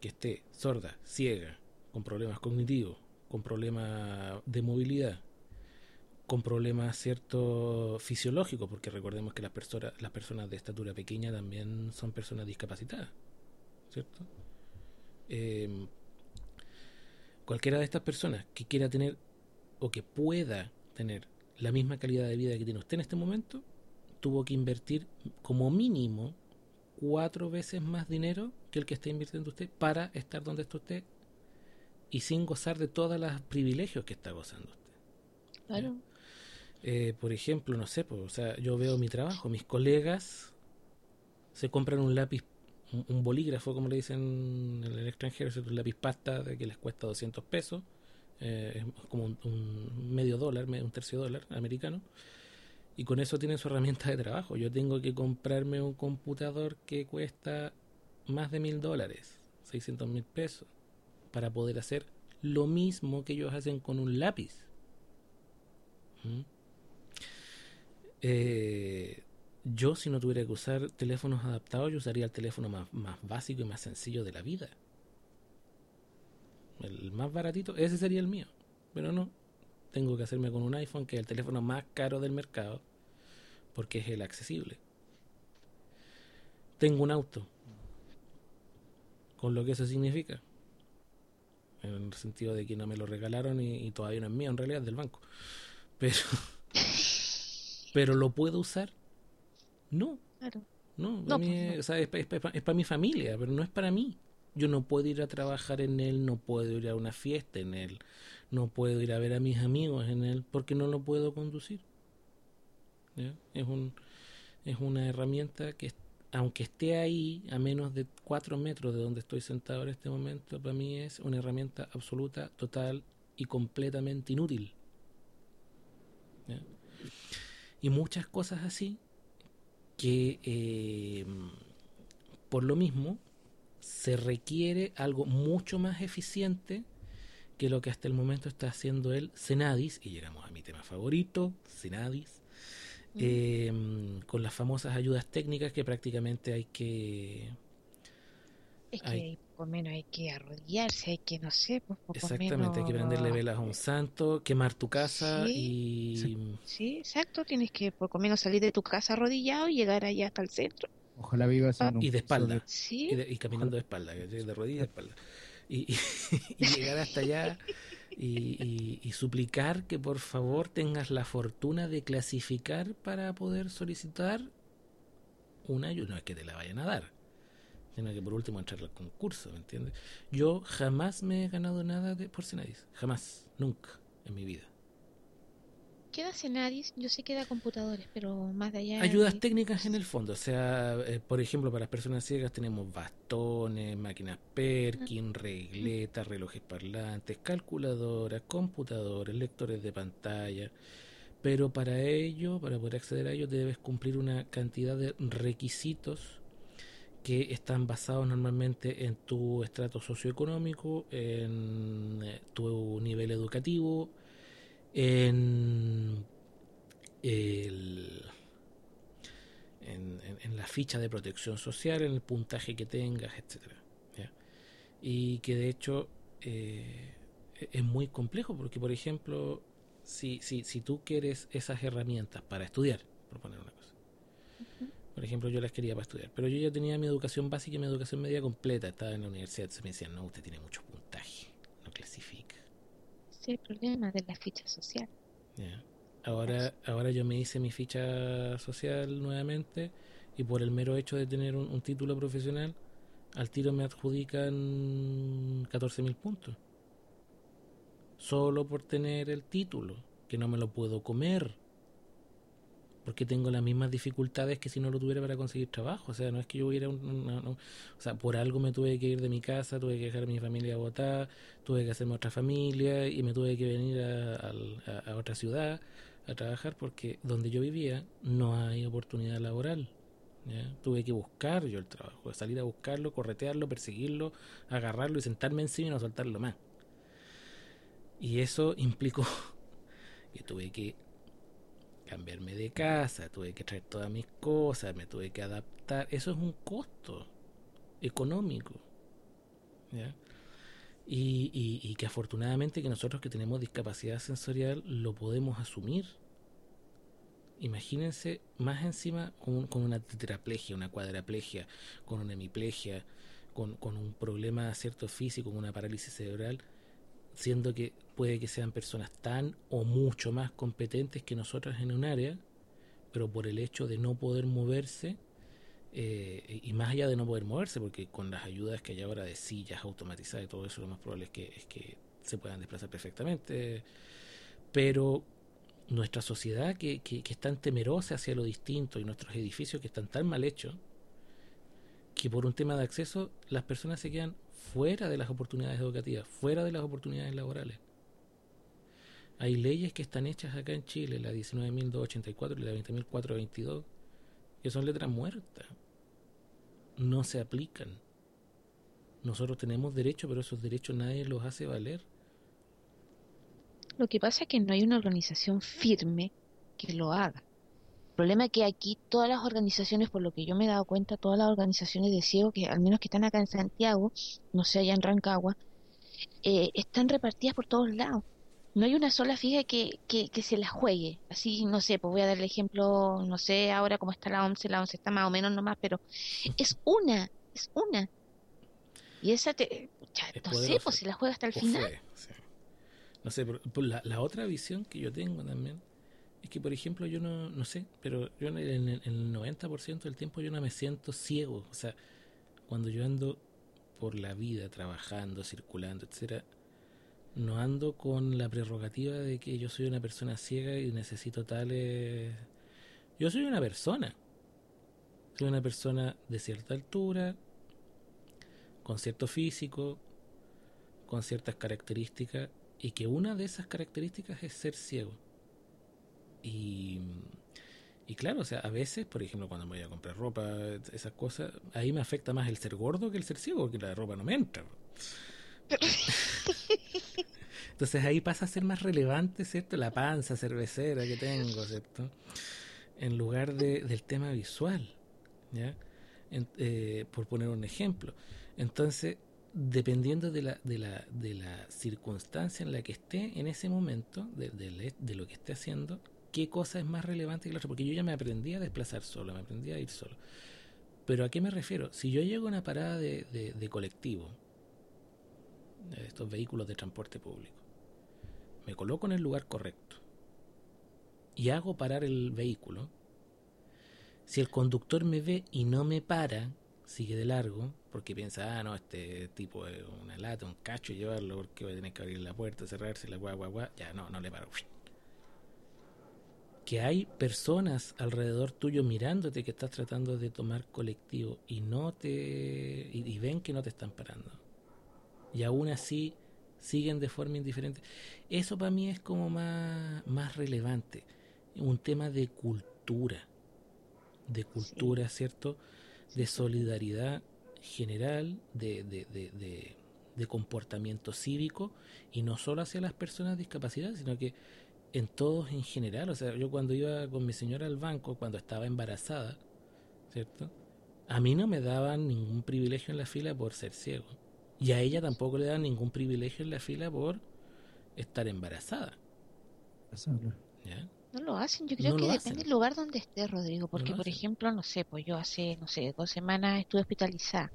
que esté sorda, ciega, con problemas cognitivos, con problemas de movilidad, con problemas cierto fisiológicos, porque recordemos que las personas, las personas de estatura pequeña también son personas discapacitadas, ¿cierto? Em, cualquiera de estas personas que quiera tener o que pueda tener la misma calidad de vida que tiene usted en este momento, tuvo que invertir como mínimo cuatro veces más dinero que el que está invirtiendo usted para estar donde está usted y sin gozar de todos los privilegios que está gozando usted. Claro. Eh, por ejemplo, no sé, pues, o sea, yo veo mi trabajo, mis colegas se compran un lápiz, un, bolígrafo, como le dicen en el extranjero, es un lápiz pasta que les cuesta 200 pesos, eh, es como un, medio dólar, un tercio dólar americano, y con eso tienen su herramienta de trabajo. Yo tengo que comprarme un computador que cuesta más de mil dólares, 600 mil pesos, para poder hacer lo mismo que ellos hacen con un lápiz. ¿Mm? Eh, yo si no tuviera que usar teléfonos adaptados, yo usaría el teléfono más, más básico y más sencillo de la vida. El más baratito, ese sería el mío. Pero no, tengo que hacerme con un iPhone, que es el teléfono más caro del mercado, porque es el accesible. Tengo un auto, con lo que eso significa. En el sentido de que no me lo regalaron y, y todavía no es mío, en realidad es del banco. Pero, pero lo puedo usar. No, Claro. no, No, a mí pues, es- o sea, es, para mi familia, pero no es para mí. Yo no puedo ir a trabajar en él, no puedo ir a una fiesta en él, no puedo ir a ver a mis amigos en él, porque no lo puedo conducir. ¿Ya? Es, un, es una herramienta que, aunque esté ahí a menos de cuatro metros de donde estoy sentado en este momento, para mí es una herramienta absoluta, total y completamente inútil. ¿Ya? Y muchas cosas así que eh, por lo mismo se requiere algo mucho más eficiente que lo que hasta el momento está haciendo el Senadis, y llegamos a mi tema favorito, Senadis, eh, con las famosas ayudas técnicas que prácticamente hay que... Es que Ay. hay, por menos hay que arrodillarse, hay que, no sé, pues por Exactamente, hay que prenderle velas a un santo, quemar tu casa Sí. y... Sí, exacto, tienes que por lo menos salir de tu casa arrodillado y llegar allá hasta el centro. Ojalá vivas en Ah, un y de espalda. Sí, y, de- y caminando de espalda, de rodillas de espalda. Y, y- y llegar hasta allá y, y- y suplicar que por favor tengas la fortuna de clasificar para poder solicitar una ayuda. No es que te la vayan a dar, sino que por último entrar al concurso, ¿me entiendes? Yo jamás me he ganado nada de, por Senadis, jamás, nunca en mi vida. queda Cenadis, yo sé que da computadores, pero más de allá. Ayudas ni- técnicas en el fondo, o sea, eh, por ejemplo, para las personas ciegas tenemos bastones, máquinas Perkin, regletas, relojes parlantes, calculadoras, computadores, lectores de pantalla. Pero para ello, para poder acceder a ello, debes cumplir una cantidad de requisitos que están basados normalmente en tu estrato socioeconómico, en eh, tu nivel educativo, en en, en- la ficha de protección social, en el puntaje que tengas. ¿ya? Y que de hecho eh, es muy complejo porque, por ejemplo, si, si, si tú quieres esas herramientas para estudiar, por poner una por ejemplo, yo las quería para estudiar, pero yo ya tenía mi educación básica y mi educación media completa, estaba en la universidad, se me decían, no, usted tiene mucho puntaje, no clasifica. Sí, el problema de la ficha social. Ya. Ahora, ahora yo me hice mi ficha social nuevamente y por el mero hecho de tener un, un título profesional, al tiro me adjudican 14.000 puntos. Solo por tener el título, que no me lo puedo comer. Porque tengo las mismas dificultades que si no lo tuviera para conseguir trabajo. O sea, no es que yo hubiera un, no- o sea, por algo me tuve que ir de mi casa, tuve que dejar a mi familia botada, tuve que hacerme otra familia y me tuve que venir a, a- a otra ciudad a trabajar porque donde yo vivía no hay oportunidad laboral. ¿ya? Tuve que buscar yo el trabajo, salir a buscarlo, corretearlo, perseguirlo, agarrarlo y sentarme encima y no soltarlo más. Y eso implicó que tuve que cambiarme de casa, tuve que traer todas mis cosas, me tuve que adaptar. Eso es un costo económico. y- y que afortunadamente que nosotros que tenemos discapacidad sensorial lo podemos asumir. Imagínense más encima con, con una tetraplegia, una cuadraplegia, con una hemiplegia, con, con un problema cierto físico, con una parálisis cerebral, siendo que puede que sean personas tan o mucho más competentes que nosotros en un área, pero por el hecho de no poder moverse, eh, y más allá de no poder moverse, porque con las ayudas que hay ahora de sillas automatizadas y todo eso, lo más probable es que, es que se puedan desplazar perfectamente. Pero nuestra sociedad que, que, que es tan temerosa hacia lo distinto y nuestros edificios que están tan mal hechos, que por un tema de acceso las personas se quedan fuera de las oportunidades educativas, fuera de las oportunidades laborales. Hay leyes que están hechas acá en Chile, la 19.284 y la 20.422, que son letras muertas. No se aplican. Nosotros tenemos derechos, pero esos derechos nadie los hace valer. Lo que pasa es que no hay una organización firme que lo haga. El problema es que aquí todas las organizaciones, por lo que yo me he dado cuenta, todas las organizaciones de ciegos, que al menos que están acá en Santiago, no sé, allá en Rancagua, eh, están repartidas por todos lados. No hay una sola fija que, que, que, se la juegue. Así, no sé, pues voy a dar el ejemplo, no sé ahora cómo está la OMS, la OMS está más o menos nomás, pero es una, es una. Y esa te, ya, no sé, pues se la juega hasta el final. Fue, sí. No sé, por, por la, la, otra visión que yo tengo también es que, por ejemplo, yo no, no sé, pero yo en el, en el 90% del tiempo yo no me siento ciego. O sea, cuando yo ando por la vida, trabajando, circulando, etcétera, no ando con la prerrogativa de que yo soy una persona ciega y necesito tales... Yo soy una persona. Soy una persona de cierta altura, con cierto físico, con ciertas características, y que una de esas características es ser ciego. Y, y claro, o sea, a veces, por ejemplo, cuando me voy a comprar ropa, esas cosas, ahí me afecta más el ser gordo que el ser ciego, porque la ropa no me entra. Entonces ahí pasa a ser más relevante, ¿cierto? La panza cervecera que tengo, ¿cierto? En lugar de, del tema visual, ¿ya? En, eh, por poner un ejemplo. Entonces, dependiendo de la, de, la, de la circunstancia en la que esté en ese momento, de, de, de lo que esté haciendo, qué cosa es más relevante que la otra. Porque yo ya me aprendí a desplazar solo, me aprendí a ir solo. Pero ¿a qué me refiero? Si yo llego a una parada de, de, de colectivo, estos vehículos de transporte público, me coloco en el lugar correcto y hago parar el vehículo, si el conductor me ve y no me para, sigue de largo, porque piensa, ah, no, este tipo es una lata, un cacho, llevarlo, porque va a tener que abrir la puerta, cerrarse, la guagua, guagua, ya no, no le paro. Que hay personas alrededor tuyo mirándote que estás tratando de tomar colectivo y no te. y, y ven que no te están parando. Y aún así siguen de forma indiferente. Eso para mí es como más, más relevante. Un tema de cultura. De cultura, sí. ¿cierto? De solidaridad general, de, de, de, de, de comportamiento cívico, y no solo hacia las personas discapacitadas, sino que en todos en general. O sea, yo cuando iba con mi señora al banco, cuando estaba embarazada, ¿cierto? A mí no me daban ningún privilegio en la fila por ser ciego. Y a ella tampoco le dan ningún privilegio en la fila por estar embarazada. ¿Ya? No lo hacen, yo creo no que depende hacen. del lugar donde esté, Rodrigo, porque no por ejemplo, no sé, pues yo hace, no sé, dos semanas estuve hospitalizada.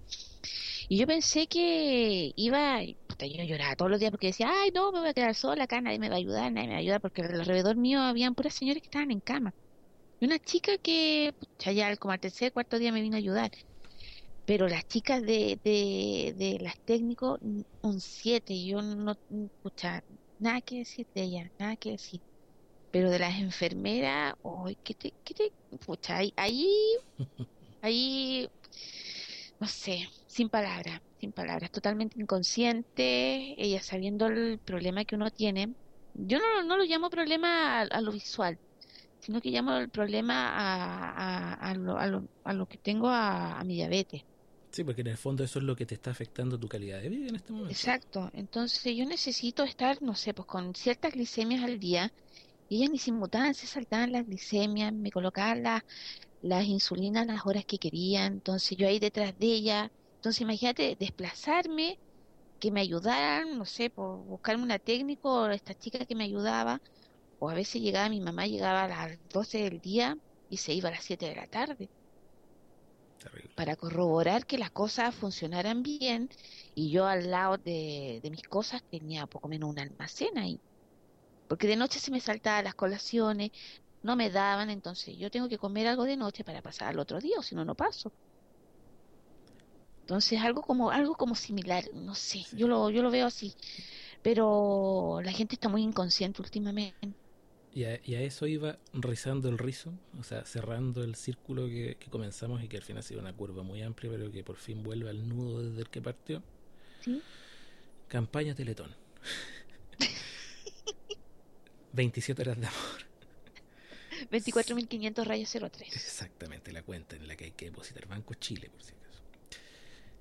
Y yo pensé que iba, puta, yo lloraba todos los días porque decía, ay, no, me voy a quedar sola acá, nadie me va a ayudar, nadie me va a ayudar, porque alrededor mío habían puras señoras que estaban en cama. Y una chica que, pucha, ya como al tercer, cuarto día me vino a ayudar pero las chicas de, de, de las técnicos, un 7, yo no, escucha, nada que decir de ella, nada que decir. Pero de las enfermeras, oh, ¿qué te, qué te, pucha, ahí, ahí, ahí, no sé, sin palabras, sin palabras, totalmente inconsciente, ella sabiendo el problema que uno tiene. Yo no, no lo llamo problema a, a lo visual, sino que llamo el problema a, a, a, lo, a, lo, a lo que tengo a, mi diabetes. Sí, porque en el fondo eso es lo que te está afectando tu calidad de vida en este momento. Exacto. Entonces yo necesito estar, no sé, pues con ciertas glicemias al día. Y ellas ni sin mutar se saltaban las glicemias, me colocaban las, las insulinas las horas que querían. Entonces yo ahí detrás de ella. Entonces imagínate desplazarme, que me ayudaran, no sé, por buscarme una técnico o esta chica que me ayudaba. O a veces llegaba, mi mamá llegaba a las 12 del día y se iba a las 7 de la tarde. Terrible. para corroborar que las cosas funcionaran bien y yo al lado de, de, mis cosas tenía poco menos un almacén ahí porque de noche se me saltaban las colaciones no me daban, entonces yo tengo que comer algo de noche para pasar al otro día, o si no, no paso. Entonces, algo como, algo como similar, no sé, yo lo, yo lo veo así. Pero la gente está muy inconsciente últimamente. Y a, y a eso iba rizando el rizo, o sea, cerrando el círculo que, que comenzamos y que al final ha sido una curva muy amplia, pero que por fin vuelve al nudo desde el que partió. ¿sí? Campaña Teletón. 27 horas de amor. 24.500 rayos 03. Exactamente, la cuenta en la que hay que depositar Banco Chile, por si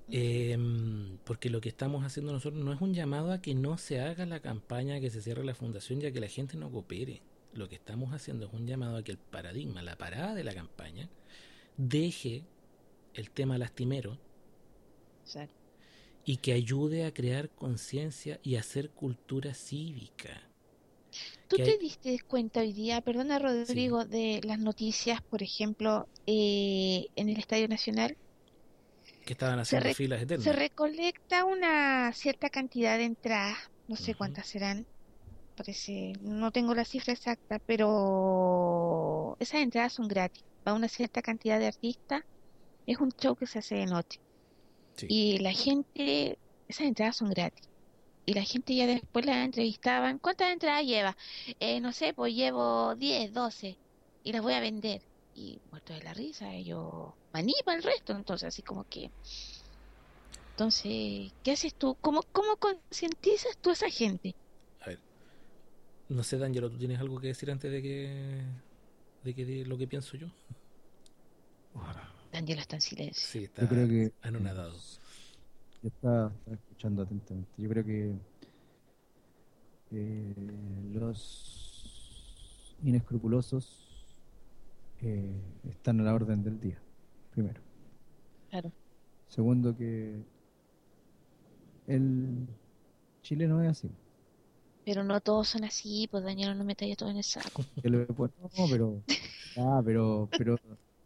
Em, porque lo que estamos haciendo nosotros no es un llamado a que no se haga la campaña, que se cierre la fundación, ya que la gente no coopere. Lo que estamos haciendo es un llamado a que el paradigma, la parada de la campaña, deje el tema lastimero Exacto. y que ayude a crear conciencia y hacer cultura cívica. ¿Tú te hay- diste cuenta hoy día, perdona Rodrigo, de las noticias, por ejemplo, eh, en el Estadio Nacional? Que estaban haciendo re- filas eternas. Se recolecta una cierta cantidad de entradas, no sé cuántas serán, parece, no tengo la cifra exacta, pero esas entradas son gratis. Va una cierta cantidad de artistas, es un show que se hace de noche. Sí. Y la gente, esas entradas son gratis. Y la gente ya después la entrevistaban, ¿cuántas entradas lleva? Eh, no sé, pues llevo 10, 12 y las voy a vender. Y muerto de la risa, ellos maní para el resto, entonces así como que... Entonces, ¿qué haces tú? ¿Cómo, cómo concientizas tú a esa gente? A ver. No sé, D'Angelo, ¿tú tienes algo que decir antes de que de que de lo que pienso yo? Daniel está en silencio. Sí, está Yo creo que anonadado. Yo estaba, estaba escuchando atentamente. Yo creo que eh, los inescrupulosos eh, están a la orden del día, primero. Claro. Segundo, que el chileno es así. Pero no todos son así, pues Daniel, no metáis todo en el saco. No, pero, ah, pero, pero,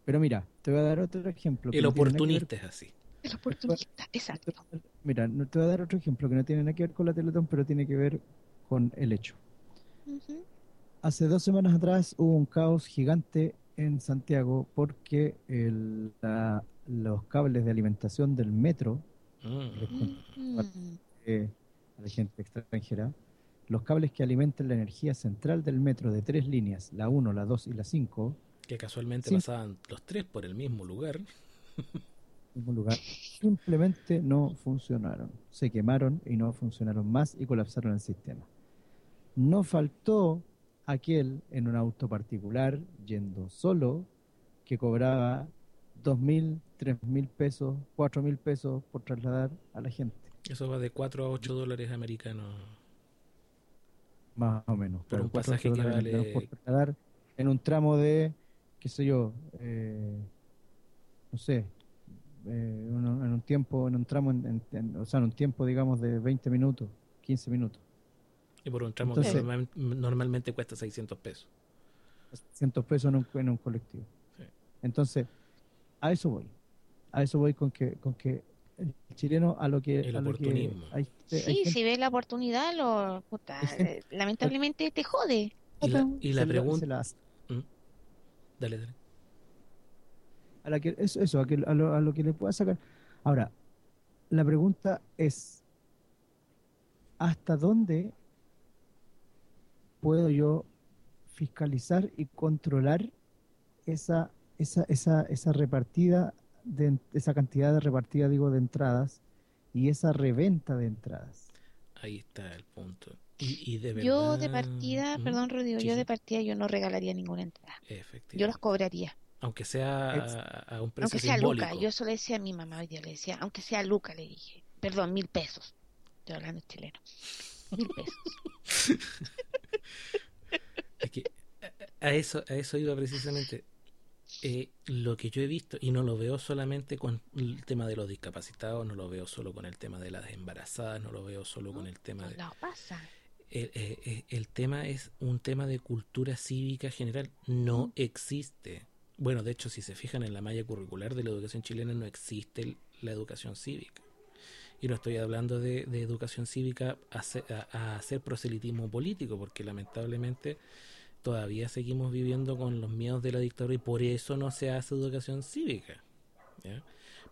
pero mira, te voy a dar otro ejemplo. El no oportunista es así. El oportunista, exacto. Mira, no te voy a dar otro ejemplo que no tiene nada que ver con la Teletón, pero tiene que ver con el hecho. Hace dos semanas atrás hubo un caos gigante en Santiago porque el- la- los cables de alimentación del metro, Mm. Mm. eh, a la gente extranjera, los cables que alimentan la energía central del metro de tres líneas, la 1, la 2 y la 5, Que casualmente pasaban los tres por el mismo lugar. un lugar, simplemente no funcionaron. Se quemaron y no funcionaron más y colapsaron el sistema. No faltó aquel en un auto particular, yendo solo, que cobraba dos mil, tres mil pesos, cuatro mil pesos por trasladar a la gente, Eso va de 4 a 8 dólares americanos. más o menos. Por un pasaje que vale- por trasladar en un tramo de, qué sé yo, eh, no sé, eh, uno- en un tiempo, en un tramo, en- o sea, en un tiempo, digamos, de 20 minutos, 15 minutos. Y por un tramo Entonces- que normal- normalmente cuesta 600 pesos. 100 pesos en un, en un colectivo. Sí. Entonces, a eso voy. A eso voy con que, con que el chileno a lo que... El a lo que oportunismo. hay, hay Sí, gente- si ves la oportunidad, lo, puta, eh, lamentablemente te jode. Y la, y la se pregunta... se la hace. Dale, dale. a la que eso, eso a, que, a, lo, a lo que le pueda sacar. Ahora, la pregunta es, ¿hasta dónde puedo yo fiscalizar y controlar esa, esa, esa, esa repartida, de, esa cantidad de repartida, digo, de entradas y esa reventa de entradas? Ahí está el punto. Y, y de verdad... Yo de partida, ¿Mm? perdón Rodrigo, Sí, yo sí. de partida yo no regalaría ninguna entrada. Yo las cobraría. Aunque sea Ex- a, a un precio Aunque sea simbólico. Luca, yo solo le decía a mi mamá hoy día, le decía, aunque sea Luca, le dije, perdón, mil pesos. Estoy hablando chileno. Mil pesos. Es que a eso, a eso iba precisamente. Eh, lo que yo he visto, y no lo veo solamente con el tema de los discapacitados, no lo veo solo con el tema de las embarazadas, no lo veo solo con el tema de... No pasa. El, eh, eh, el tema es un tema de cultura cívica general. No existe. Bueno, de hecho, si se fijan en la malla curricular de la educación chilena, no existe la educación cívica. Y no estoy hablando de, educación cívica a hacer, proselitismo político, porque lamentablemente todavía seguimos viviendo con los miedos de la dictadura y por eso no se hace educación cívica.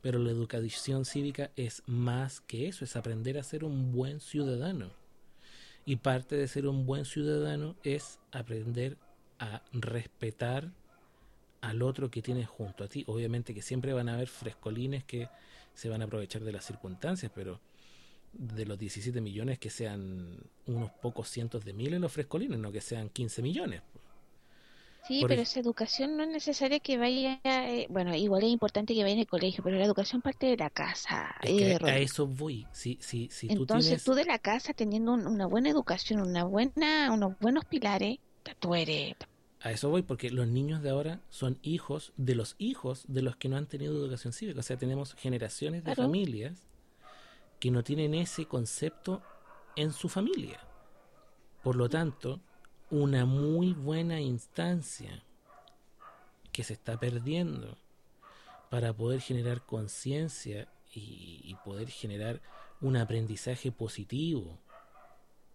Pero la educación cívica es más que eso, es aprender a ser un buen ciudadano. Y parte de ser un buen ciudadano es aprender a respetar al otro que tienes junto a ti. Obviamente que siempre van a haber frescolines que se van a aprovechar de las circunstancias, pero de los 17 millones que sean unos pocos cientos de miles los frescolines, no que sean 15 millones. Sí, Por pero esa educación no es necesaria que vaya, eh, bueno, igual es importante que vaya en el colegio, pero la educación parte de la casa. Es que eh, a eso voy. Si, si, si tú Entonces tienes... tú de la casa teniendo un- una buena educación, una buena, unos buenos pilares, tú eres A eso voy porque los niños de ahora son hijos de los hijos de los que no han tenido educación cívica. O sea, tenemos generaciones de Claro. familias que no tienen ese concepto en su familia. Por lo tanto, una muy buena instancia que se está perdiendo para poder generar conciencia y, y poder generar un aprendizaje positivo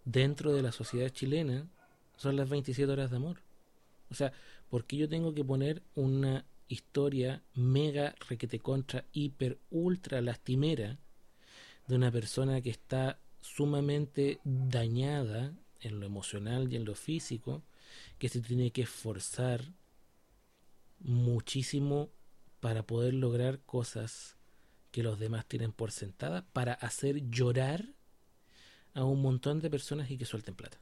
dentro de la sociedad chilena son las 27 horas de amor. O sea, ¿por qué yo tengo que poner una historia mega requete contra hiper ultra lastimera de una persona que está sumamente dañada en lo emocional y en lo físico, que se tiene que esforzar muchísimo para poder lograr cosas que los demás tienen por sentada, para hacer llorar a un montón de personas y que suelten plata.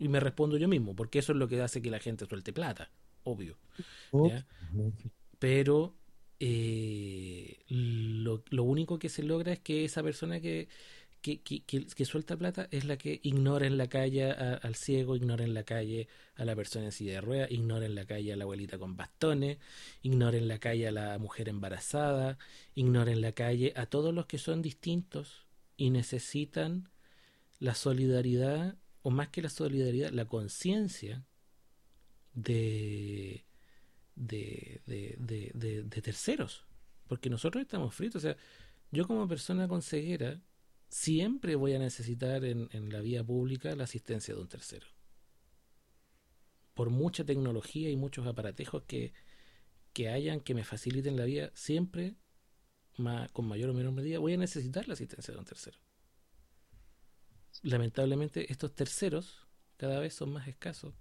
Y me respondo yo mismo, porque eso es lo que hace que la gente suelte plata, obvio. Oh, ¿ya? Pero eh, lo, lo único que se logra es que esa persona que, que, que, que- que suelta plata es la que ignora en la calle a- al ciego, ignora en la calle a la persona en silla de ruedas, ignora en la calle a la abuelita con bastones, ignora en la calle a la mujer embarazada, ignora en la calle a todos los que son distintos y necesitan la solidaridad, o más que la solidaridad, la conciencia de, de, de, de, terceros. Porque nosotros estamos fritos. O sea, yo como persona con ceguera siempre voy a necesitar en, en la vía pública la asistencia de un tercero. Por mucha tecnología y muchos aparatejos que, que hayan que me faciliten la vida, siempre, con mayor o menor medida, voy a necesitar la asistencia de un tercero. Lamentablemente, estos terceros cada vez son más escasos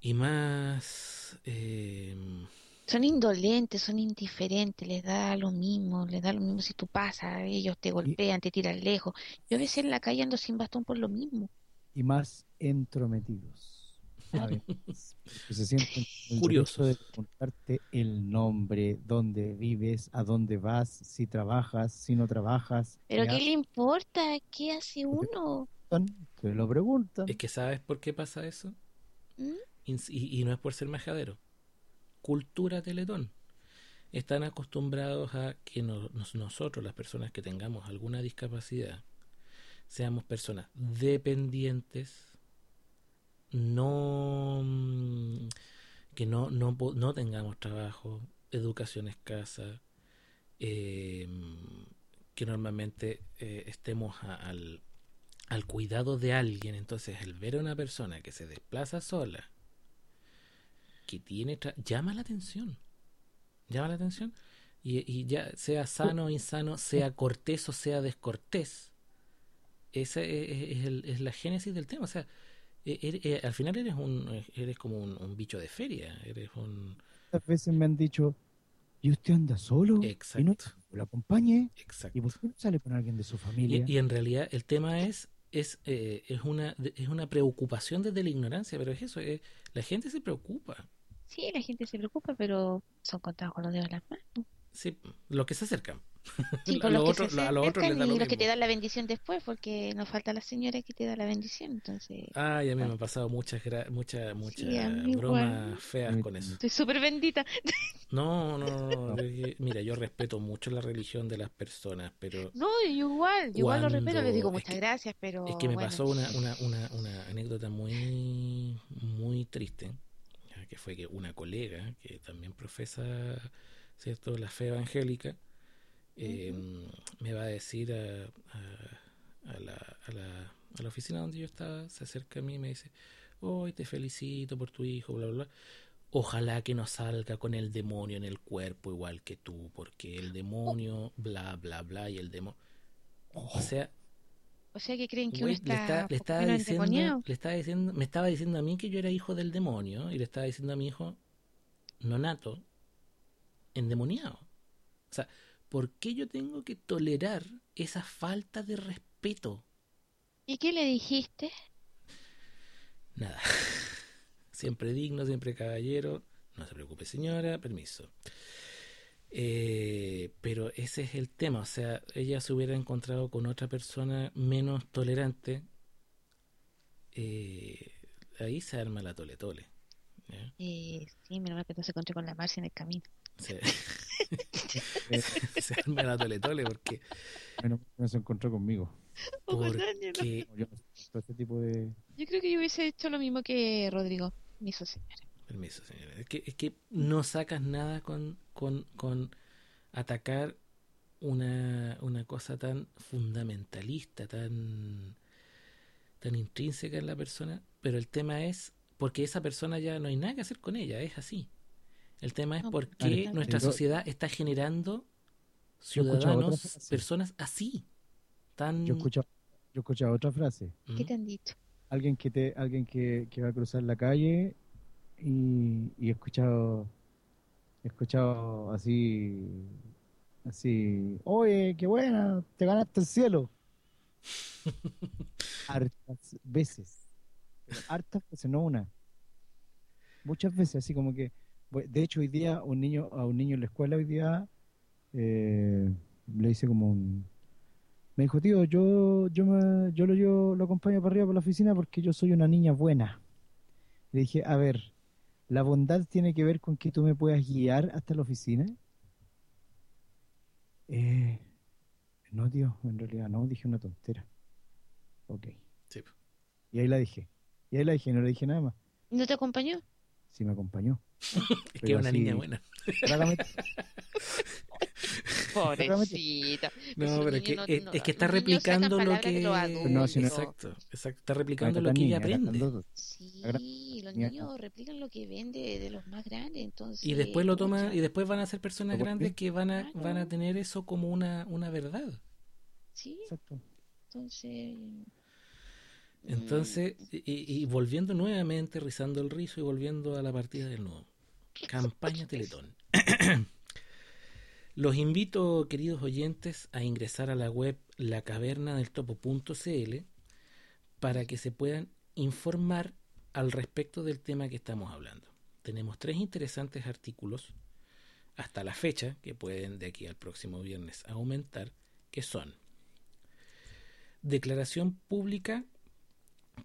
y más eh, Son indolentes, son indiferentes, les da lo mismo, les da lo mismo si tú pasas, ellos te golpean, te tiran lejos. Yo a veces en la calle ando sin bastón por lo mismo. y más entrometidos. Se sienten derecho de preguntarte el nombre, dónde vives, a dónde vas, si trabajas, si no trabajas. Pero qué ¿qué le importa? ¿Qué hace uno? te lo preguntan. es que sabes por qué pasa eso ¿Mm? Y, y no es por ser majadero cultura teletón están acostumbrados a que no- nos- nosotros las personas que tengamos alguna discapacidad seamos personas dependientes no mm, que no, no, no tengamos trabajo, educación escasa, eh, que normalmente eh, estemos a- al, al cuidado de alguien. Entonces, el ver a una persona que se desplaza sola, que tiene llama la atención, llama la atención, y, y ya sea sano o insano, sea cortés o sea descortés, esa es, es el- es la génesis del tema. O sea, e- er- eh, al final eres un eres como un, un bicho de feria, eres un Muchas veces me han dicho, ¿y usted anda solo? ¿Y no exacto, lo acompañe? exacto. ¿Y por qué no sale con alguien de su familia? Y, y en realidad el tema es es, eh, es una es una preocupación desde la ignorancia, pero es eso, eh, la gente se preocupa. Sí, la gente se preocupa, pero son contados con los dedos de las manos. Sí, los que se acercan. Sí, A por los los que otros- se a los otros les da lo y los que te dan la bendición después, porque nos falta la señora que te da la bendición, entonces Ay, a mí me han pasado muchas muchas muchas Sí, a bromas feas con eso. estoy súper bendita. No, no, no, mira, yo respeto mucho la religión de las personas, pero No, igual, yo igual lo respeto, les digo es muchas que- gracias, pero Es que me bueno. pasó una, una, una, una anécdota muy, muy triste, que fue que una colega, que también profesa, ¿cierto?, la fe evangélica, eh, me va a decir a, a- a la, a, la, a la oficina donde yo estaba, se acerca a mí y me dice, hoy te felicito por tu hijo, bla, bla, bla. Ojalá que no salga con el demonio en el cuerpo igual que tú, porque el demonio, bla, bla, bla, y el demonio... O sea, O sea que creen que uno Güey, le, está, está- le estaba diciendo, endemoniado. le estaba diciendo, me estaba diciendo a mí que yo era hijo del demonio y le estaba diciendo a mi hijo nonato endemoniado. O sea, ¿por qué yo tengo que tolerar esa falta de respeto? ¿Y qué le dijiste? Nada. Siempre digno, siempre caballero. No se preocupe, señora. Permiso. Eh, pero ese es el tema. O sea, ella se hubiera encontrado con otra persona menos tolerante. eh, ahí se arma la tole tole. Eh, sí, menos mal que no se encontré con la Marcia en el camino. Se, se arma la tole tole porque, Menos no se encontró conmigo. No. porque Yo este tipo de... Yo creo que yo hubiese hecho lo mismo que Rodrigo, mi señora. Permiso, señora. Es que, es que no sacas nada con, con, con atacar una, una cosa tan fundamentalista, tan, tan intrínseca en la persona, pero el tema es porque esa persona ya no hay nada que hacer con ella, es así. El tema es No, por qué claro. nuestra sociedad está generando ciudadanos, personas así, tan... Yo he escuchado, yo otra frase. ¿Qué te han dicho? Alguien que te, alguien que, que va a cruzar la calle y, y he escuchado, he escuchado así, así, oye, qué buena, te ganaste el cielo. Hartas veces. Hartas veces, no una. Muchas veces, así como que, de hecho hoy día un niño, a un niño en la escuela hoy día eh, le hice como un, me dijo, tío, yo, yo, me, yo lo, yo lo acompaño para arriba por la oficina porque yo soy una niña buena. Le dije, a ver, ¿la bondad tiene que ver con que tú me puedas guiar hasta la oficina? Eh, no, tío, en realidad no, dije una tontera. Ok. Sí. Y ahí la dije. Y ahí la dije, no le dije nada más. ¿No te acompañó? Sí me acompañó. es que es una así- niña buena. Claramente, Pobrecita. No, pero es que, no- es, no- es que está replicando lo que... los adultos. No, si no- Exacto, exacto. Está replicando lo que ella niña, era aprende. Sí, los niños replican lo que ven de, de los más grandes, entonces... Y después lo toma, y después van a ser personas grandes que van a, Claro. van a tener eso como una, una verdad. Sí, Exacto. entonces... Entonces, y, y volviendo nuevamente, rizando el rizo y volviendo a la partida del nuevo. Campaña Teletón. Los invito, queridos oyentes, a ingresar a la web lacavernadeltopo.cl para que se puedan informar al respecto del tema que estamos hablando. Tenemos tres interesantes artículos hasta la fecha, que pueden de aquí al próximo viernes aumentar, que son Declaración Pública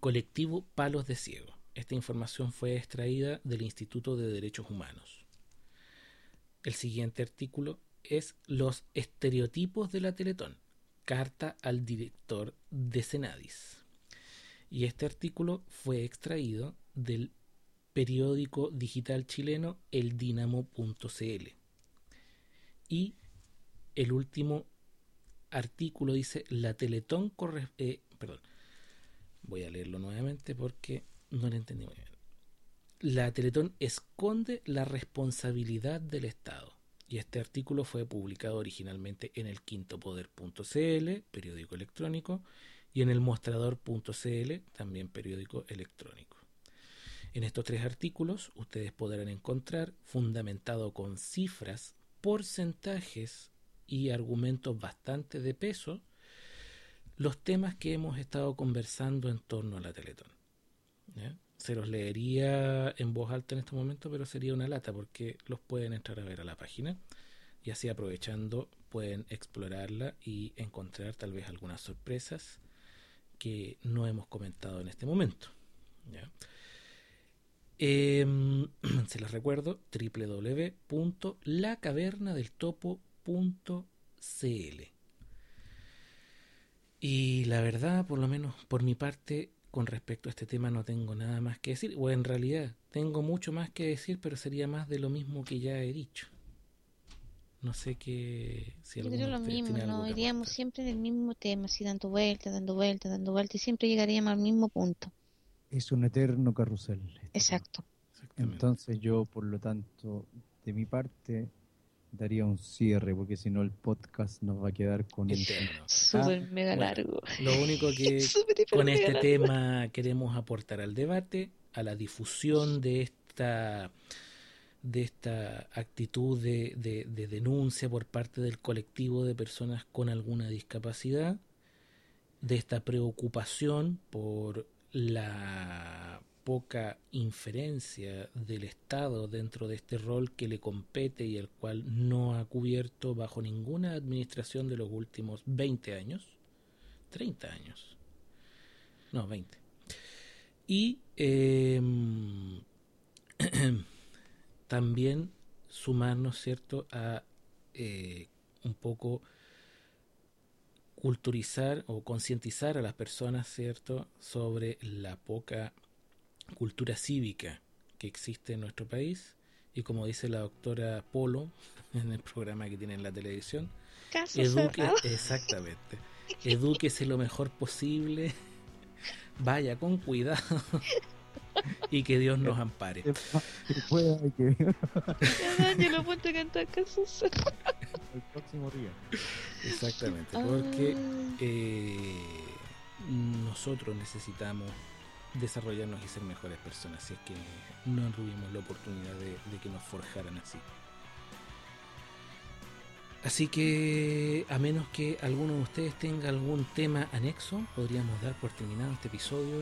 Colectivo Palos de Ciego. Esta información fue extraída del Instituto de Derechos Humanos. El siguiente artículo es Los estereotipos de la Teletón. Carta al director de Senadis. Y este artículo fue extraído del periódico digital chileno eldinamo.cl. Y el último artículo dice La Teletón corre eh, perdón, Voy a leerlo nuevamente porque no lo entendí muy bien. La Teletón esconde la responsabilidad del Estado. Y este artículo fue publicado originalmente en el quintopoder.cl, periódico electrónico, y en el mostrador.cl, también periódico electrónico. En estos tres artículos ustedes podrán encontrar, fundamentado con cifras, porcentajes y argumentos bastante de peso, los temas que hemos estado conversando en torno a la Teletón. Se los leería en voz alta en este momento, pero sería una lata porque los pueden entrar a ver a la página y así aprovechando pueden explorarla y encontrar tal vez algunas sorpresas que no hemos comentado en este momento. Em, se les recuerdo www.lacavernadeltopo.cl y la verdad, por lo menos por mi parte, con respecto a este tema no tengo nada más que decir. O en realidad tengo mucho más que decir, pero sería más de lo mismo que ya he dicho. No sé qué. Si Yo creo de lo mismo, no iríamos siempre en el mismo tema, así dando vueltas, dando vueltas, dando vueltas, y siempre llegaríamos al mismo punto. Es un eterno carrusel. este. Exacto. Entonces yo, por lo tanto, de mi parte, daría un cierre, porque si no el podcast nos va a quedar con el... Eterno. Súper mega bueno. largo. Lo único que con mega este largo. tema queremos aportar al debate, a la difusión de esta de esta actitud de, de- de denuncia por parte del colectivo de personas con alguna discapacidad, de esta preocupación por la poca inferencia del Estado dentro de este rol que le compete y el cual no ha cubierto bajo ninguna administración de los últimos 20 años, 30 años, no, 20. Y eh, también sumarnos, ¿cierto?, a eh, un poco culturizar o concientizar a las personas, ¿cierto?, sobre la poca cultura cívica que existe en nuestro país. Y como dice la doctora Polo en el programa que tiene en la televisión, Caso eduque, cerrado. exactamente, edúquese lo mejor posible, vaya con cuidado y que Dios nos ampare. Que pueda y que Yo lo a cantar caso cerrado. el próximo día. Exactamente, porque Ay. eh, nosotros necesitamos desarrollarnos y ser mejores personas, si es que no tuvimos la oportunidad de, que nos forjaran así. Así que, a menos que alguno de ustedes tenga algún tema anexo, podríamos dar por terminado este episodio.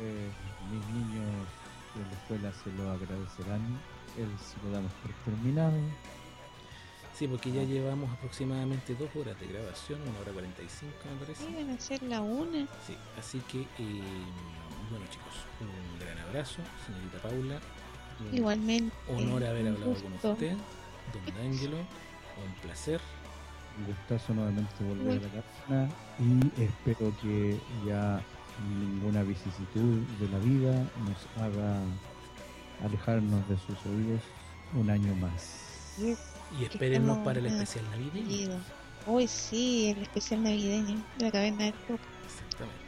Eh, mis niños de la escuela se lo agradecerán. Él si lo damos por terminado. Sí, porque ya llevamos aproximadamente dos horas de grabación, una hora 45 me parece. A ser la una. Sí, así que, eh, bueno chicos, un gran abrazo, señorita Paula. Un Igualmente. honor haber hablado con usted, don D'Angelo, un placer. Un gustazo nuevamente volver a la cabina y espero que ya ninguna vicisitud de la vida nos haga alejarnos de sus oídos un año más. Yes, Y estemos, para el especial navideño. Hoy sí, el especial navideño de la cadena del pop. Exactamente.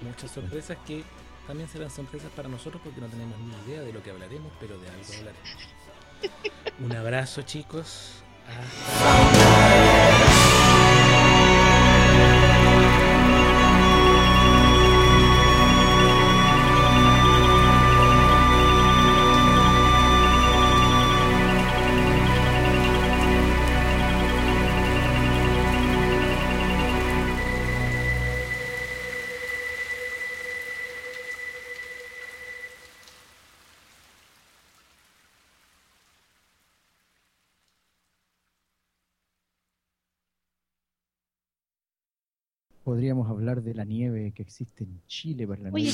Muchas sorpresas que también serán sorpresas para nosotros porque no tenemos ni idea de lo que hablaremos, pero de algo hablaremos. Un abrazo chicos. Hasta Podríamos hablar de la nieve que existe en Chile para la Oye,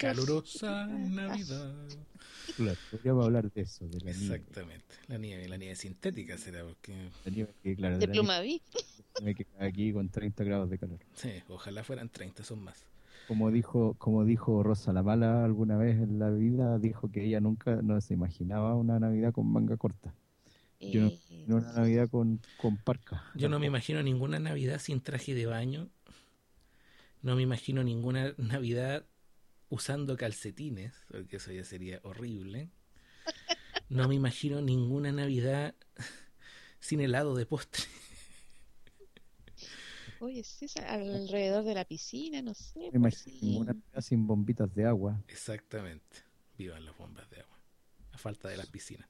calurosa Navidad. Claro, podríamos hablar de eso, de la nieve. Exactamente. La nieve, la nieve sintética será porque La nieve que, claro, De Plumaví. cae aquí con 30 grados de calor. sí, ojalá fueran 30, son más. Como dijo, como dijo Rosa la Mala alguna vez en la vida, dijo que ella nunca no se imaginaba una Navidad con manga corta, Yo no- Eh, no una Navidad con, con parca. Yo no me imagino ninguna Navidad sin traje de baño. No me imagino ninguna Navidad usando calcetines, porque eso ya sería horrible. No me imagino ninguna Navidad sin helado de postre. Oye, sí, es alrededor de la piscina, no sé. No me pues imagino sí. ninguna Navidad sin bombitas de agua. Exactamente. Vivan las bombas de agua. A falta de las piscinas.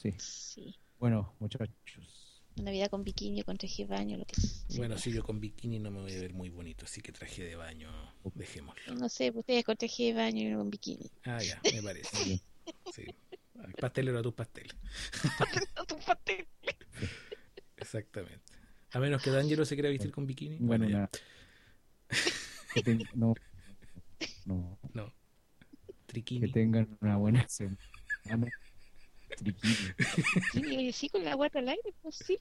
Sí. Sí. Bueno, muchachos. Navidad con bikini, con traje de baño, lo que sea. Bueno, si yo con bikini no me voy a ver muy bonito, así que traje de baño, dejémoslo. No sé, pues ustedes con traje de baño y yo con bikini. Ah, ya, me parece. Sí. Pastelero a tus pasteles. Exactamente. A menos que D'Angelo se quiera vestir con bikini. Bueno, Bueno, ya. una- que ten- no, no, No. que Triquini. tengan una buena semana. Sí, con la guata al aire, pues sí.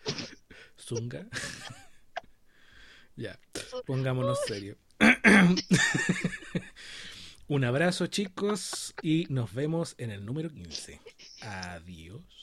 Zunga. ya. Pongámonos serio. Un abrazo chicos y nos vemos en el número 15. Adiós.